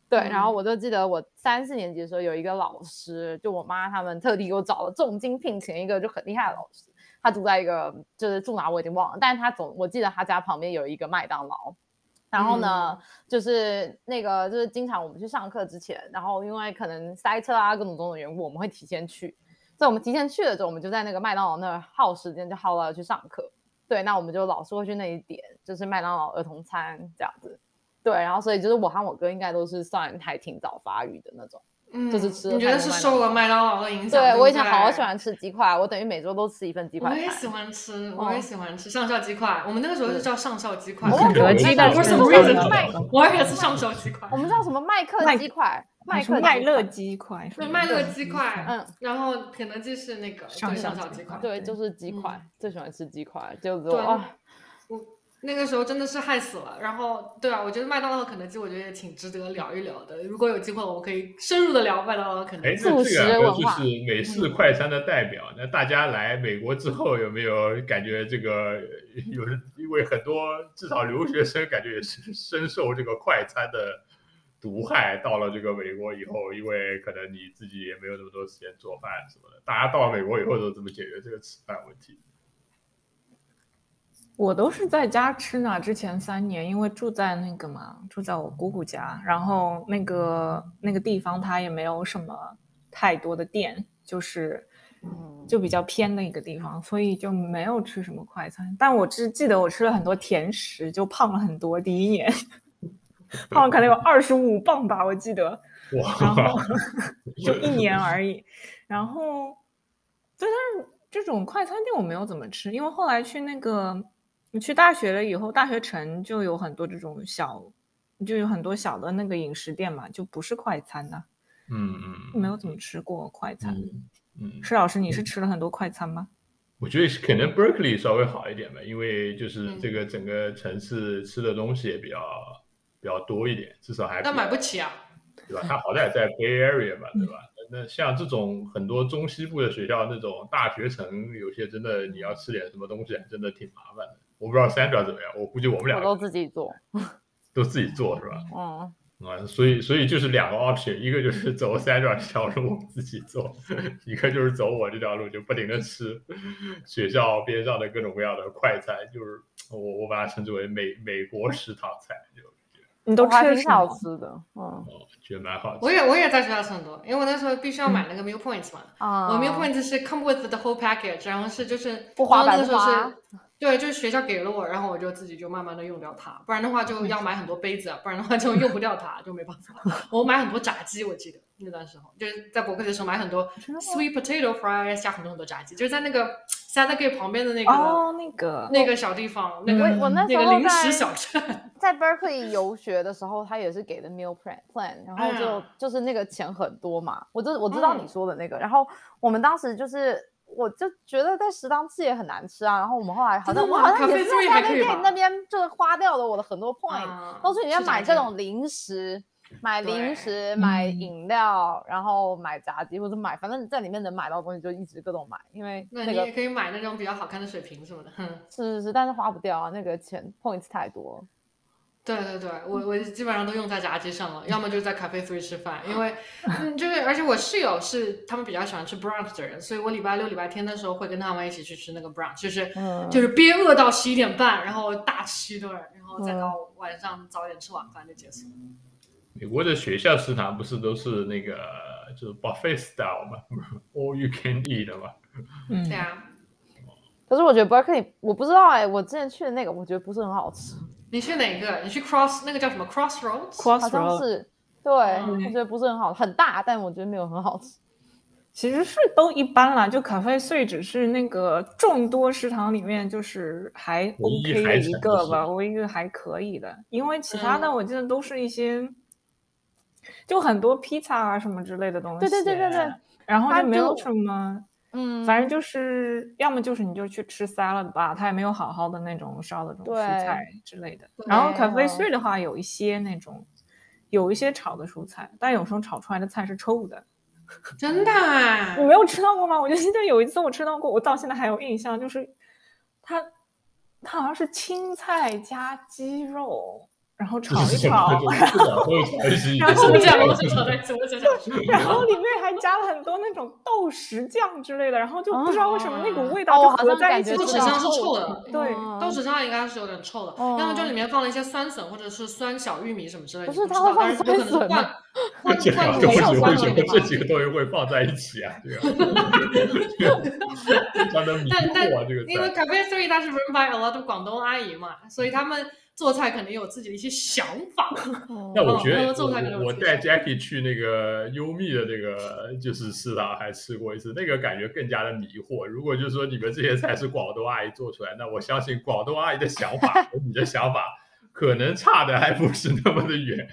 Speaker 2: 对，然后我就记得我三四年级的时候有一个老师，就我妈他们特地给我找了重金聘请一个就很厉害的老师。他住在一个，就是住哪我已经忘了，但是他总我记得他家旁边有一个麦当劳，然后呢，就是那个就是经常我们去上课之前，然后因为可能塞车啊各种种的缘故，我们会提前去，所以我们提前去了之后，我们就在那个麦当劳那儿耗时间，就耗到去上课。对，那我们就老是会去那一点，就是麦当劳儿童餐这样子。对，然后所以就是我和我哥应该都是算还挺早发育的那种。
Speaker 1: 嗯，
Speaker 2: 就是吃。
Speaker 1: 你觉得是受了麦当劳的影响？
Speaker 2: 对我以前
Speaker 1: 好
Speaker 2: 喜欢吃鸡块，我等于每周都吃一份鸡块。
Speaker 1: 我也喜欢吃，我也喜欢吃上校鸡块。我们那个时候是叫上校鸡块。
Speaker 4: 肯德基的
Speaker 1: 什么名字？我也是上校鸡块。
Speaker 2: 我们叫什么麦克鸡块？麦克
Speaker 4: 麦乐鸡块。
Speaker 1: 对，麦乐鸡块。嗯，然后肯德基是那个上校鸡块。
Speaker 2: 对，就是鸡块，最喜欢吃鸡块，就是啊。
Speaker 1: 那个时候真的是害死了，然后对啊，我觉得麦当劳和肯德基，我觉得也挺值得聊一聊的。如果有机会，我们可以深入的聊麦当劳和肯德基。
Speaker 3: 哎，这两个就是美式快餐的代表。那大家来美国之后，有没有感觉这个有？因为很多至少留学生感觉也是深受这个快餐的毒害。到了这个美国以后，因为可能你自己也没有那么多时间做饭什么的，大家到了美国以后都怎么解决这个吃饭问题？
Speaker 4: 我都是在家吃呢。之前三年，因为住在那个嘛，住在我姑姑家，然后那个那个地方它也没有什么太多的店，就是，就比较偏的一个地方，所以就没有吃什么快餐。但我只记得我吃了很多甜食，就胖了很多。第一年胖了可能有二十五磅吧，我记得。
Speaker 3: 哇！
Speaker 4: 然后 (laughs) 就一年而已。然后，对，但是这种快餐店我没有怎么吃，因为后来去那个。你去大学了以后，大学城就有很多这种小，就有很多小的那个饮食店嘛，就不是快餐的。
Speaker 3: 嗯嗯，
Speaker 4: 没有怎么吃过快餐。
Speaker 3: 嗯，
Speaker 4: 施老师，你是吃了很多快餐吗？
Speaker 3: 我觉得可能 Berkeley 稍微好一点吧，因为就是这个整个城市吃的东西也比较比较多一点，至少还
Speaker 1: 但买不起啊，
Speaker 3: 对吧？它好歹在 Bay Area 嘛，对吧？那像这种很多中西部的学校，那种大学城，有些真的你要吃点什么东西，真的挺麻烦的。我不知道 Sandra 怎么样，我估计我们俩
Speaker 2: 都自己做，
Speaker 3: 都自己做是吧？嗯。啊，(laughs) 所以所以就是两个 option，一个就是走 Sandra 这条路自己做，一个就是走我这条路，就不停的吃学校边上的各种各样的快餐，就是我我把它称之为美美国食堂菜，就
Speaker 4: 你都吃
Speaker 2: 挺好吃的，嗯，
Speaker 3: 觉得蛮好。
Speaker 1: 我也我也在学校吃很多，因为我那时候必须要买那个 meal points 嘛，啊，我 meal points 是 come with the whole package，然后是就是
Speaker 2: 不花白花。
Speaker 1: 对，就是学校给了我，然后我就自己就慢慢的用掉它，不然的话就要买很多杯子，不然的话就用不掉它，就没办法。我买很多炸鸡，我记得那段时候就是在伯克利的时候买很多 sweet potato fries 加很多很多炸鸡，就是在那个 s a t Gate 旁边的那个
Speaker 4: 哦那个
Speaker 1: 那个小地方，那个
Speaker 2: 我那
Speaker 1: 时候临时小镇，(laughs)
Speaker 2: 在 Berkeley 游学的时候，他也是给的 meal plan plan，然后就就是那个钱很多嘛，我就我知道你说的那个，然后我们当时就是。我就觉得在食堂吃也很难吃啊，然后我们后来好像我好像也是在那边那边就是花掉了我的很多 point，都是你要买这种零食，买零食买饮料，然后买炸鸡或者买，反正在里面能买到东西就一直各种买，因为
Speaker 1: 那你也可以买那种比较好看的水瓶什么的，
Speaker 2: 是是是，但是花不掉啊，那个钱 points 太多。
Speaker 1: 对对对，我我基本上都用在炸鸡上了，要么就是在 Cafe Three 吃饭，因为嗯，就是而且我室友是他们比较喜欢吃 brunch 的人，所以我礼拜六、礼拜天的时候会跟他们一起去吃那个 brunch，就是就是憋饿到十一点半，然后大吃一顿，然后再到晚上早点吃晚饭就结束。
Speaker 3: 美国的学校食堂不是都是那个就是 buffet style 吗？(laughs) All you can eat 的吗？
Speaker 1: 嗯，对啊。
Speaker 2: 可是我觉得 Berkeley，我不知道哎，我之前去的那个我觉得不是很好吃。
Speaker 1: 你去哪个？你去 Cross 那个叫什么 Crossroads？Cross
Speaker 2: 好像是，对，我觉得不是很好，很大，但我觉得没有很好吃。
Speaker 4: 其实是都一般啦，就咖啡碎只是那个众多食堂里面就是还 OK 的一个吧，我一一个还可以的，因为其他的我记得都是一些，就很多披萨啊什么之类的东西。
Speaker 2: 对对对对对。
Speaker 4: 然后就没有什么。嗯，反正就是要么就是你就去吃 salad 吧，它也没有好好的那种烧的这种蔬菜之类的。然后咖啡碎的话，有一些那种，有一些炒的蔬菜，但有时候炒出来的菜是臭的。(laughs)
Speaker 1: 真的？
Speaker 4: 你没有吃到过吗？我就记得有一次我吃到过，我到现在还有印象，就是它，它好像是青菜加鸡肉。然后炒 (laughs) 一炒，然后
Speaker 1: 讲我是炒在什么 (laughs)
Speaker 4: 然后里面还加了很多那种豆豉酱之类的，然后就不知道为什么那股味道就合在一起。
Speaker 1: 豆豉酱是臭的，
Speaker 4: 对，
Speaker 1: 豆豉酱应该是有点臭的，要么就里面放了一些酸笋或者是酸小玉米什么之类的。
Speaker 2: 不是，它会放酸笋
Speaker 1: 吗？
Speaker 3: 换 (laughs) 换东西为什么这几个东西会放在一起啊？对啊，
Speaker 1: 但但因为 Cafe Three 它是 run by a lot of 广东阿姨嘛，所以他们。做菜可能有自己的一些想法。(laughs)
Speaker 3: 那我觉得，我带 Jackie 去那个优蜜的那个就是食堂，还吃过一次，那个感觉更加的迷惑。如果就是说你们这些菜是广东阿姨做出来，那我相信广东阿姨的想法 (laughs) 和你的想法。可能差的还不是那么的远，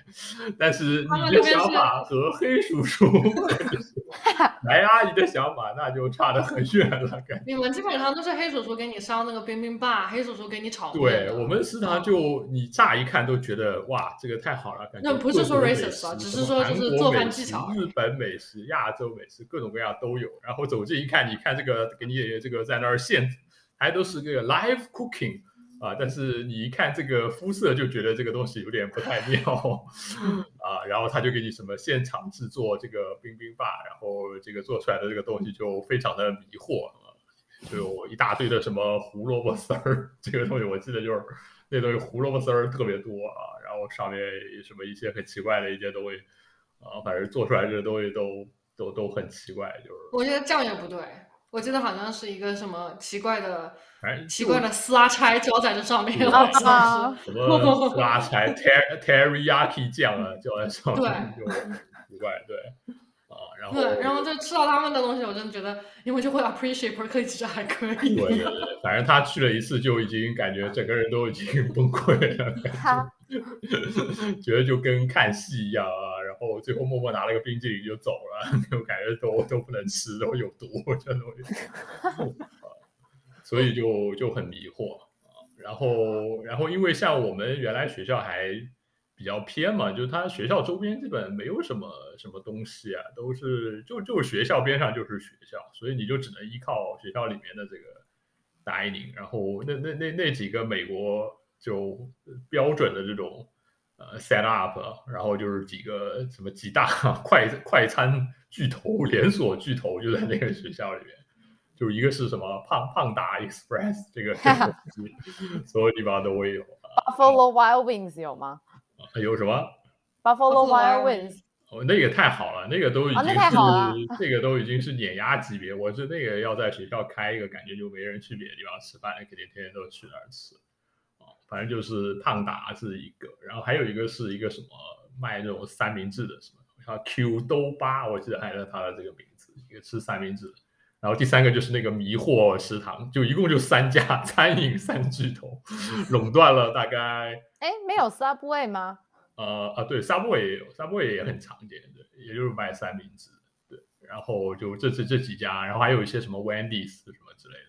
Speaker 3: 但是你的想法和黑叔叔、(laughs) (laughs) 白阿姨的想法那就差得很远了。
Speaker 1: 感觉你们基本上都是黑叔叔给你烧那个冰冰棒，黑叔叔给你炒。
Speaker 3: 对我们食堂就你乍一看都觉得哇，这个太好了，感觉。
Speaker 1: 那不是说 racist 啊，只是说就是做饭技巧。
Speaker 3: 日本美食、亚洲美食，各种各样都有。然后走近一看，你看这个给你这个在那儿现，还都是这个 live cooking。啊，但是你一看这个肤色就觉得这个东西有点不太 (laughs) 妙 (laughs) 啊，然后他就给你什么现场制作这个冰冰棒，然后这个做出来的这个东西就非常的迷惑啊，就有一大堆的什么胡萝卜丝儿，这个东西我记得就是那东西胡萝卜丝儿特别多啊，然后上面什么一些很奇怪的一些东西啊，反正做出来这个东西都都都很奇怪，就是
Speaker 1: 我觉得酱也不对。我记得好像是一个什么奇怪的、奇怪的撕拉差浇在这上面，
Speaker 3: 什么撕拉差 (laughs) ter teriyaki 酱啊浇在上面，就奇怪，对啊，然后
Speaker 1: 对，然后就吃到他们的东西，我真的觉得，因为就会 appreciate Berkeley 其实还可以。
Speaker 3: 对对对，(laughs) 反正他去了一次就已经感觉整个人都已经崩溃了，(laughs) 觉得就跟看戏一样啊。哦最后默默拿了个冰激凌就走了，(laughs) 就感觉都都不能吃，都有毒，这东西。所以就就很迷惑啊。然后，然后因为像我们原来学校还比较偏嘛，就是它学校周边基本没有什么什么东西啊，都是就就学校边上就是学校，所以你就只能依靠学校里面的这个 dining。然后那那那那几个美国就标准的这种呃 set up，然后就是几个什么几大 (laughs) 快快餐巨头连锁巨头就在那个学校里面。就一个是什么胖胖达 Express 这个，所有地方都会有。
Speaker 2: Buffalo Wild Wings 有吗？
Speaker 3: 有什么
Speaker 2: ？Buffalo Wild Wings
Speaker 3: 哦，那个太好了，那个都已经是这个都已经是碾压级别。我是那个要在学校开一个，感觉就没人去别的地方吃饭，肯定天天都去那儿吃。哦，反正就是胖达是一个，然后还有一个是一个什么卖那种三明治的，什么叫 Q 兜巴，我记得还是他的这个名字，一个吃三明治。然后第三个就是那个迷惑食堂，就一共就三家 (laughs) 餐饮三巨头，垄断了大概。(laughs)
Speaker 2: 哎，没有 Subway 吗？
Speaker 3: 呃啊，对，Subway 也有，Subway 也很常见，对，也就是卖三明治，对。然后就这这这几家，然后还有一些什么 Wendy's 什么之类的，哦，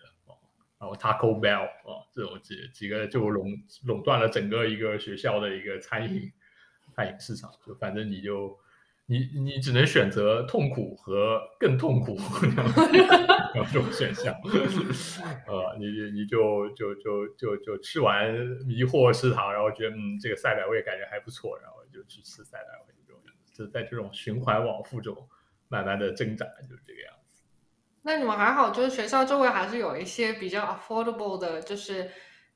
Speaker 3: 然后 Taco Bell 啊，这种几几个就垄垄断了整个一个学校的一个餐饮餐饮市场，就反正你就。你你只能选择痛苦和更痛苦两种选项，呃，你你就就就就就吃完迷惑食堂，然后觉得嗯这个赛百味感觉还不错，然后就去吃赛百味这种，就在这种循环往复中慢慢的挣扎，就是这个样子。
Speaker 1: 那你们还好，就是学校周围还是有一些比较 affordable 的，就是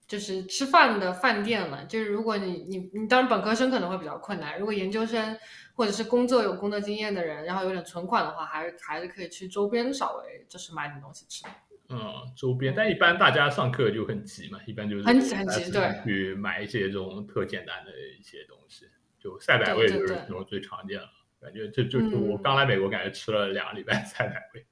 Speaker 1: 就是吃饭的饭店嘛。就是如果你你你当然本科生可能会比较困难，如果研究生。或者是工作有工作经验的人，然后有点存款的话，还是还是可以去周边稍微就是买点东西吃。
Speaker 3: 嗯，周边，但一般大家上课就很急嘛，一般就是
Speaker 1: 很急很急，对，
Speaker 3: 去买一些这种特简单的一些东西，就赛百味就是这种最常见了。感觉就就就我刚来美国，感觉吃了两个礼拜赛百味。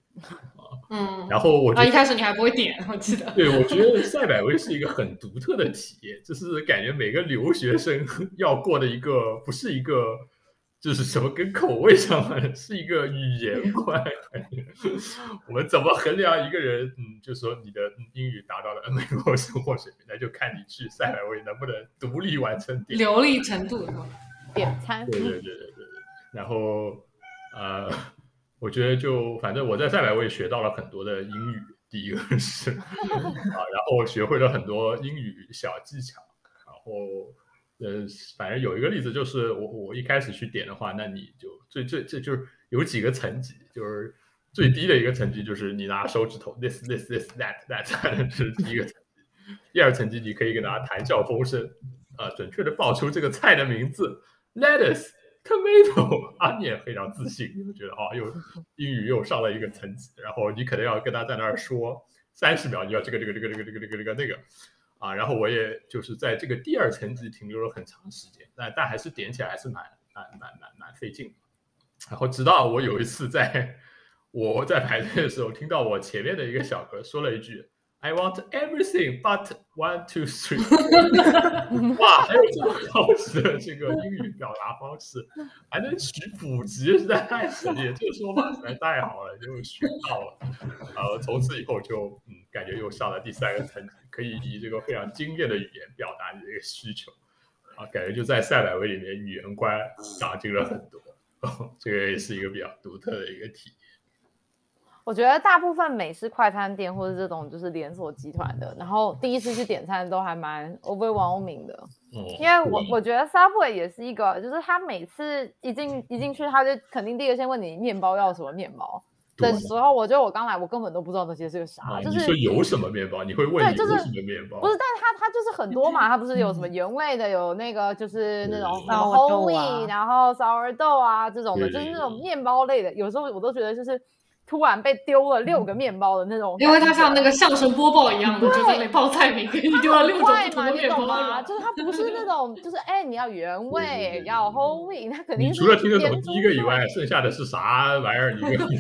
Speaker 3: 嗯，然后我
Speaker 1: 啊一开始你还不会点，我记得。
Speaker 3: 对，我觉得赛百味是一个很独特的体验，就是感觉每个留学生 (laughs) 要过的一个，不是一个。就是什么跟口味相关，是一个语言 (laughs) 关。我们怎么衡量一个人？嗯，就说你的英语达到了美国生活水平，那就看你去赛百味能不能独立完成点
Speaker 1: 流利程度，
Speaker 2: 点餐。
Speaker 3: 对对对对对。然后呃，我觉得就反正我在赛百味学到了很多的英语，第一个是 (laughs) 啊，然后学会了很多英语小技巧，然后。呃，反正有一个例子就是我我一开始去点的话，那你就最最这就是有几个层级，就是最低的一个层级就是你拿手指头 this this this (laughs) that that (laughs) 这是第一个层级，第二层级你可以跟他谈笑风生，啊，准确的报出这个菜的名字 lettuce tomato (laughs) onion，非常自信，你就觉得哦又 (laughs) 英语又上了一个层级，然后你可能要跟他在那儿说三十秒，你要这个这个这个这个这个这个这个那个。啊，然后我也就是在这个第二层级停留了很长时间，但但还是点起来还是蛮蛮蛮蛮蛮费劲。然后直到我有一次在 (laughs) 我在排队的时候，听到我前面的一个小哥说了一句。I want everything but one, two, three。(laughs) 哇，还有这么高级的这个英语表达方式，(laughs) 还能取补级，实在太犀利！这个说法实在太好了，就学到了。(laughs) 呃从此以后就嗯，感觉又上了第三个层级，可以以这个非常精炼的语言表达你这个需求。啊，感觉就在赛百味里面，语言观长进了很多。这个也是一个比较独特的一个体验。
Speaker 2: 我觉得大部分美式快餐店或者这种就是连锁集团的，然后第一次去点餐都还蛮 overwhelming 的，因为我我觉得 Subway 也是一个，就是他每次一进一进去，他就肯定第一个先问你面包要什么面包的时候，我觉得我刚来我根本都不知道那些是个啥，就是
Speaker 3: 说有什么面包，你会问对，
Speaker 2: 就是
Speaker 3: 什么面包？
Speaker 2: 不是，但是他他就是很多嘛，它不是有什么原味的，有那个就是那种 wheat，然后 sourdough 啊这种的，就是那种面包类的，有时候我都觉得就是。突然被丢了六个面包的那种，
Speaker 1: 因为它像那个相声播报一样的，就在那报菜名，给你丢了六种不同的面
Speaker 2: 包。就是它不是那种，就是哎，你要原味，要 whole wheat，它肯定
Speaker 3: 除了听得懂第一个以外，剩下的是啥玩意儿？你没有 (laughs) 听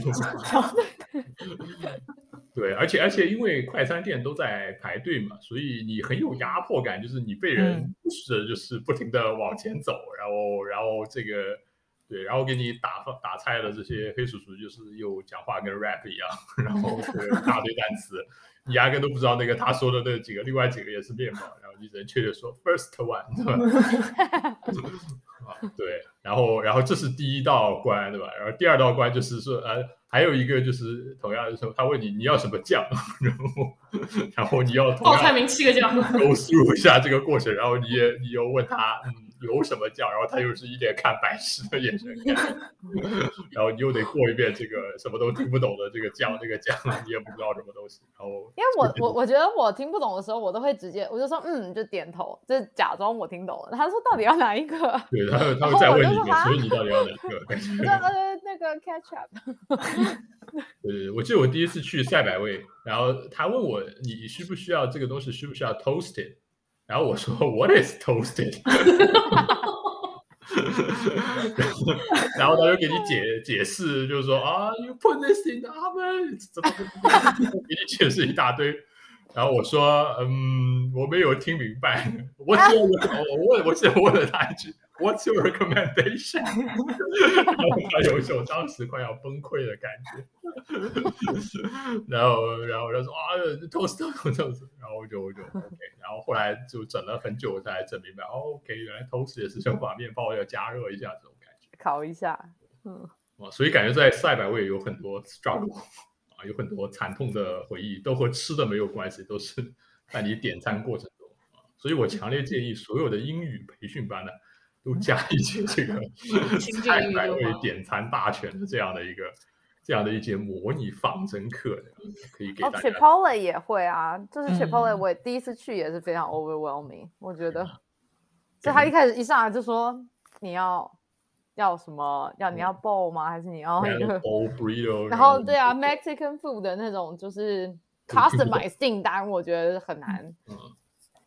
Speaker 3: (laughs) 对，而且而且因为快餐店都在排队嘛，所以你很有压迫感，就是你被人是就是不停的往前走，然后然后这个。对，然后给你打打菜的这些黑叔叔就是又讲话跟 rap 一样，然后一 (laughs) 大堆单词，你压根都不知道那个他说的那几个，另外几个也是面包，然后你只能确切说 first one，对吧？(laughs) 啊，对，然后然后这是第一道关，对吧？然后第二道关就是说，呃，还有一个就是同样的时候，他问你你要什么酱，(laughs) 然后然后你要
Speaker 1: 报菜名七个酱
Speaker 3: ，go through 一下这个过程，然后你也你又问他，嗯。有什么酱，然后他又是一脸看白痴的眼神看，然后你又得过一遍这个什么都听不懂的这个酱，这个酱你也不知道什么东西。然后，
Speaker 2: 因为我我我觉得我听不懂的时候，我都会直接我就说嗯，就点头，就假装我听懂了。他说到底要哪一个？(laughs)
Speaker 3: 对，他他会再问一遍，所以你到底要哪一个？
Speaker 2: 呃，那个 catch up。(laughs)
Speaker 3: 对，我记得我第一次去赛百味，然后他问我你需不需要这个东西，需不需要 toasted？然后我说 (laughs) What is toasted？(laughs) 然后他就给你解解释，就是说啊，You put this in the oven，怎么 (laughs) 给你解释一大堆。然后我说，嗯，我没有听明白。我只我问，我只问了他一句。What's your recommendation？(laughs) 然后他有一种当时快要崩溃的感觉，然后，然后他说啊，toast toast，然后我就我就 OK，然后后来就整了很久才整明白，OK，原来 toast 也是想把面包要加热一下这种感觉，
Speaker 2: 烤一下，嗯，
Speaker 3: 所以感觉在赛百味有很多 struggle 啊，有很多惨痛的回忆，都和吃的没有关系，都是在你点餐过程中啊，所以我强烈建议所有的英语培训班呢。都加一些这个 (laughs) 菜百味点餐大全的这样的一个这样的一节模拟仿真课，可以给大家。
Speaker 2: Chipotle 也会啊，就是 Chipotle 我第一次去也是非常 overwhelming，我觉得，就他一开始一上来就说你要要什么，要你要 bowl 吗？还是你要那个
Speaker 3: bowl
Speaker 2: 然后对啊，Mexican food 的那种就是 customize 订单，我觉得很难。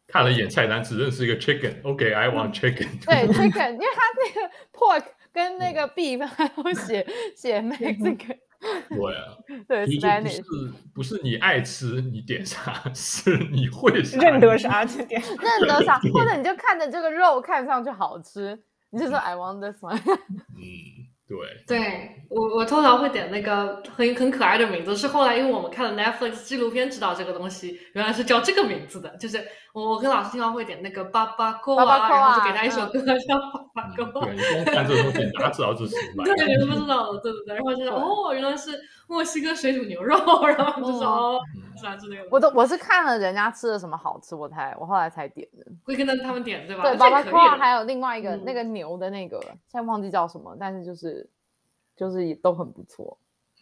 Speaker 3: 看了一眼菜单，只认识一个 chicken，OK，I want chicken。
Speaker 2: 对 (laughs) chicken，因为他那个 pork 跟那个 beef 还有写 (laughs) 写 Mexican。(laughs)
Speaker 3: 对啊，
Speaker 2: 对，Spanish
Speaker 3: 不是不是你爱吃你点啥，是你会
Speaker 4: 认得啥就点，
Speaker 2: 认得啥，或者你就看着这个肉看上去好吃，你就说 I want this one。
Speaker 3: 嗯。对，
Speaker 1: 对我我通常会点那个很很可爱的名字，是后来因为我们看了 Netflix 纪录片知道这个东西原来是叫这个名字的，就是我我跟老师经常会点那个巴巴扣啊，然后就给他一首歌叫巴巴扣。
Speaker 3: 对，你光看这个东西哪知道这是什么？对，
Speaker 1: 你都不知道，对对对，然后就是哦，原来是墨西哥水煮牛肉，然后就说哦，是啊，是那个。
Speaker 2: 我都我是看了人家吃的什么好吃，我才我后来才点的。
Speaker 1: 会跟着他们点对吧？
Speaker 2: 对，巴巴扣啊，还有另外一个那个牛的那个，现在忘记叫什么，但是就是。就是也都很不错，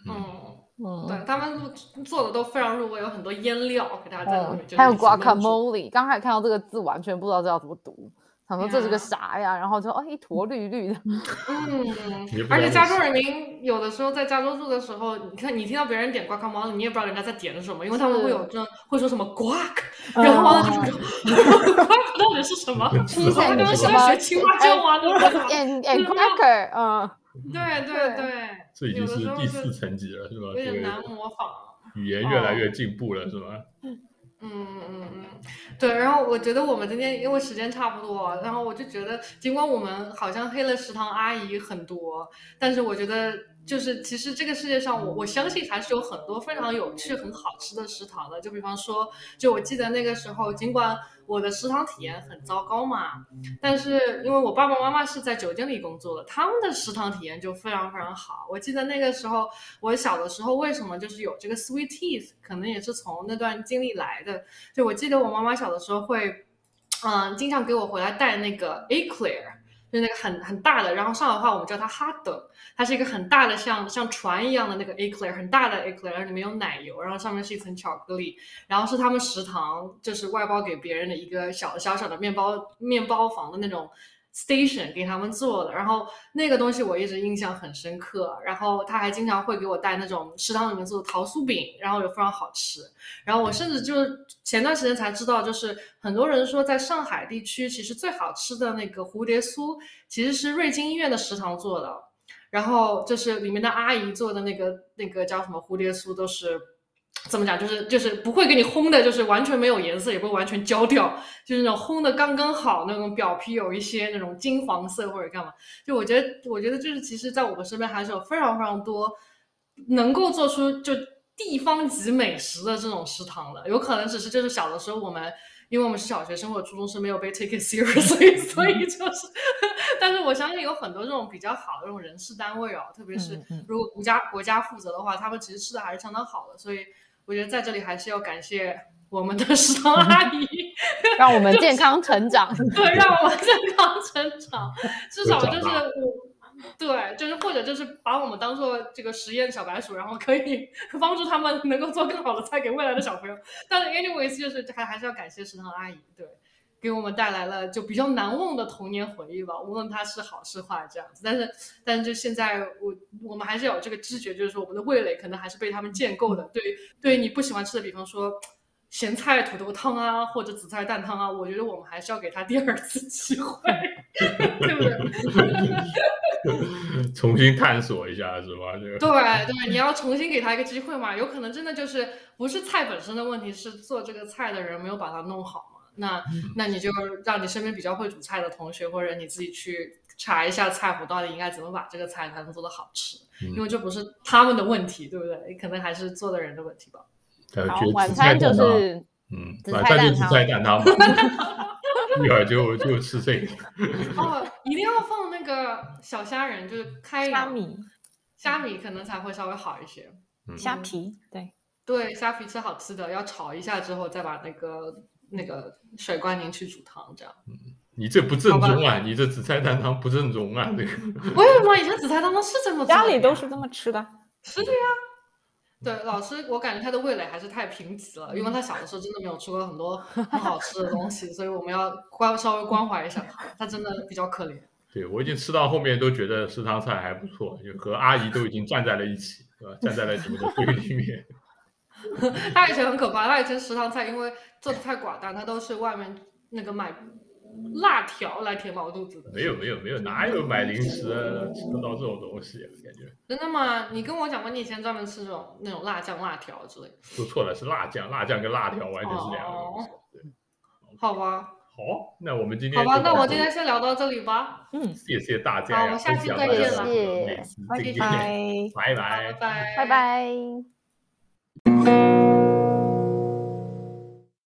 Speaker 1: 嗯嗯，对他们做的都非常入味，有很多腌料给大家在里面。
Speaker 2: 还有 guacamole，刚开始看到这个字完全不知道这要怎么读，想说这是个啥呀？然后就哦一坨绿绿的。(laughs) (laughs)
Speaker 1: 嗯，而且加州人民有的时候在加州住的时候，你看你听到别人点 guacamole，你也不知道人家在点什么，因为他们会有这会说什么 guac，然后完了就是 guac (laughs) 到底是什么？他刚刚是在学青蛙叫吗
Speaker 2: ？And and cracker，嗯。
Speaker 1: 对对对，
Speaker 3: 这已经是第四层级了，是吧？有
Speaker 1: 点难模仿。
Speaker 3: 语言越来越进步了，是吧？
Speaker 1: 嗯嗯嗯嗯，对。然后我觉得我们今天因为时间差不多，然后我就觉得，尽管我们好像黑了食堂阿姨很多，但是我觉得。就是其实这个世界上，我我相信还是有很多非常有趣、很好吃的食堂的。就比方说，就我记得那个时候，尽管我的食堂体验很糟糕嘛，但是因为我爸爸妈妈是在酒店里工作的，他们的食堂体验就非常非常好。我记得那个时候，我小的时候为什么就是有这个 sweet teeth，可能也是从那段经历来的。就我记得我妈妈小的时候会，嗯，经常给我回来带那个 eclair。就那个很很大的，然后上海话我们叫它哈德，它是一个很大的像像船一样的那个 eclair，很大的 eclair，然后里面有奶油，然后上面是一层巧克力，然后是他们食堂就是外包给别人的一个小小小的面包面包房的那种。Station 给他们做的，然后那个东西我一直印象很深刻。然后他还经常会给我带那种食堂里面做的桃酥饼，然后也非常好吃。然后我甚至就前段时间才知道，就是很多人说在上海地区，其实最好吃的那个蝴蝶酥，其实是瑞金医院的食堂做的。然后就是里面的阿姨做的那个那个叫什么蝴蝶酥，都是怎么讲，就是就是不会给你烘的，就是完全没有颜色，也不会完全焦掉，就是那种烘的刚刚好，那种表皮有一些那种金黄色或者干嘛。就我觉得，我觉得就是其实，在我们身边还是有非常非常多能够做出就地方级美食的这种食堂的，有可能只是就是小的时候我们。因为我们是小学生或者初中生，没有被 take seriously，所以就是，(laughs) 但是我相信有很多这种比较好的这种人事单位哦，特别是如果国家国家负责的话，他们其实吃的还是相当好的，所以我觉得在这里还是要感谢我们的食堂阿姨，(laughs)
Speaker 2: 让我们健康成长，(laughs)
Speaker 1: 对，让我们健康成长，至少就是我。对，就是或者就是把我们当做这个实验小白鼠，然后可以帮助他们能够做更好的菜给未来的小朋友。但是 anyways，就是还还是要感谢食堂阿姨，对，给我们带来了就比较难忘的童年回忆吧。无论它是好是坏这样子，但是但是就现在我我们还是有这个知觉，就是说我们的味蕾可能还是被他们建构的。对，对于你不喜欢吃的，比方说。咸菜土豆汤啊，或者紫菜蛋汤啊，我觉得我们还是要给他第二次机会，对不对？(laughs)
Speaker 3: 重新探索一下是吧？这个
Speaker 1: 对对，你要重新给他一个机会嘛。有可能真的就是不是菜本身的问题，是做这个菜的人没有把它弄好嘛。那那你就让你身边比较会煮菜的同学，或者你自己去查一下菜谱，到底应该怎么把这个菜才能做的好吃。因为这不是他们的问题，对不对？可能还是做的人的问题吧。
Speaker 2: 好，晚餐就是
Speaker 3: 嗯，晚餐就紫菜蛋汤，(laughs) 一会儿就就吃这个。
Speaker 1: 哦，一定要放那个小虾仁，就是开
Speaker 2: 虾米，
Speaker 1: 虾米可能才会稍微好一些。
Speaker 2: 虾皮，对
Speaker 1: 对，虾皮是好吃的，要炒一下之后再把那个那个水灌进去煮汤，这样。
Speaker 3: 嗯，你这不正宗啊！你这紫菜蛋汤不正宗啊！这个
Speaker 1: 为什么以前紫菜蛋汤是这么
Speaker 2: 家里都是这么吃的？
Speaker 1: 是的呀。对老师，我感觉他的味蕾还是太贫瘠了，因为他小的时候真的没有吃过很多很好吃的东西，所以我们要关稍微关怀一下他，他真的比较可怜。
Speaker 3: 对我已经吃到后面都觉得食堂菜还不错，就和阿姨都已经站在了一起，对吧？站在了你们的对立面。(laughs)
Speaker 1: 他以前很可怕，他以前食堂菜因为做的太寡淡，他都是外面那个买辣条来填饱肚子的。
Speaker 3: 没有没有没有，哪有买零食吃到这种东西？感觉
Speaker 1: 真的吗？你跟我讲过，你以前专门吃这种那种辣酱、辣条之类的。
Speaker 3: 说错了，是辣酱，辣酱跟辣条完全是两个东西。
Speaker 1: 好吧。
Speaker 3: 好，那我们今天
Speaker 1: 好吧，那我今天先聊到这里吧。
Speaker 3: 嗯，谢谢大家。
Speaker 1: 好，我们下期再见了。
Speaker 2: 谢谢，
Speaker 3: 拜拜，
Speaker 1: 拜拜，
Speaker 2: 拜拜。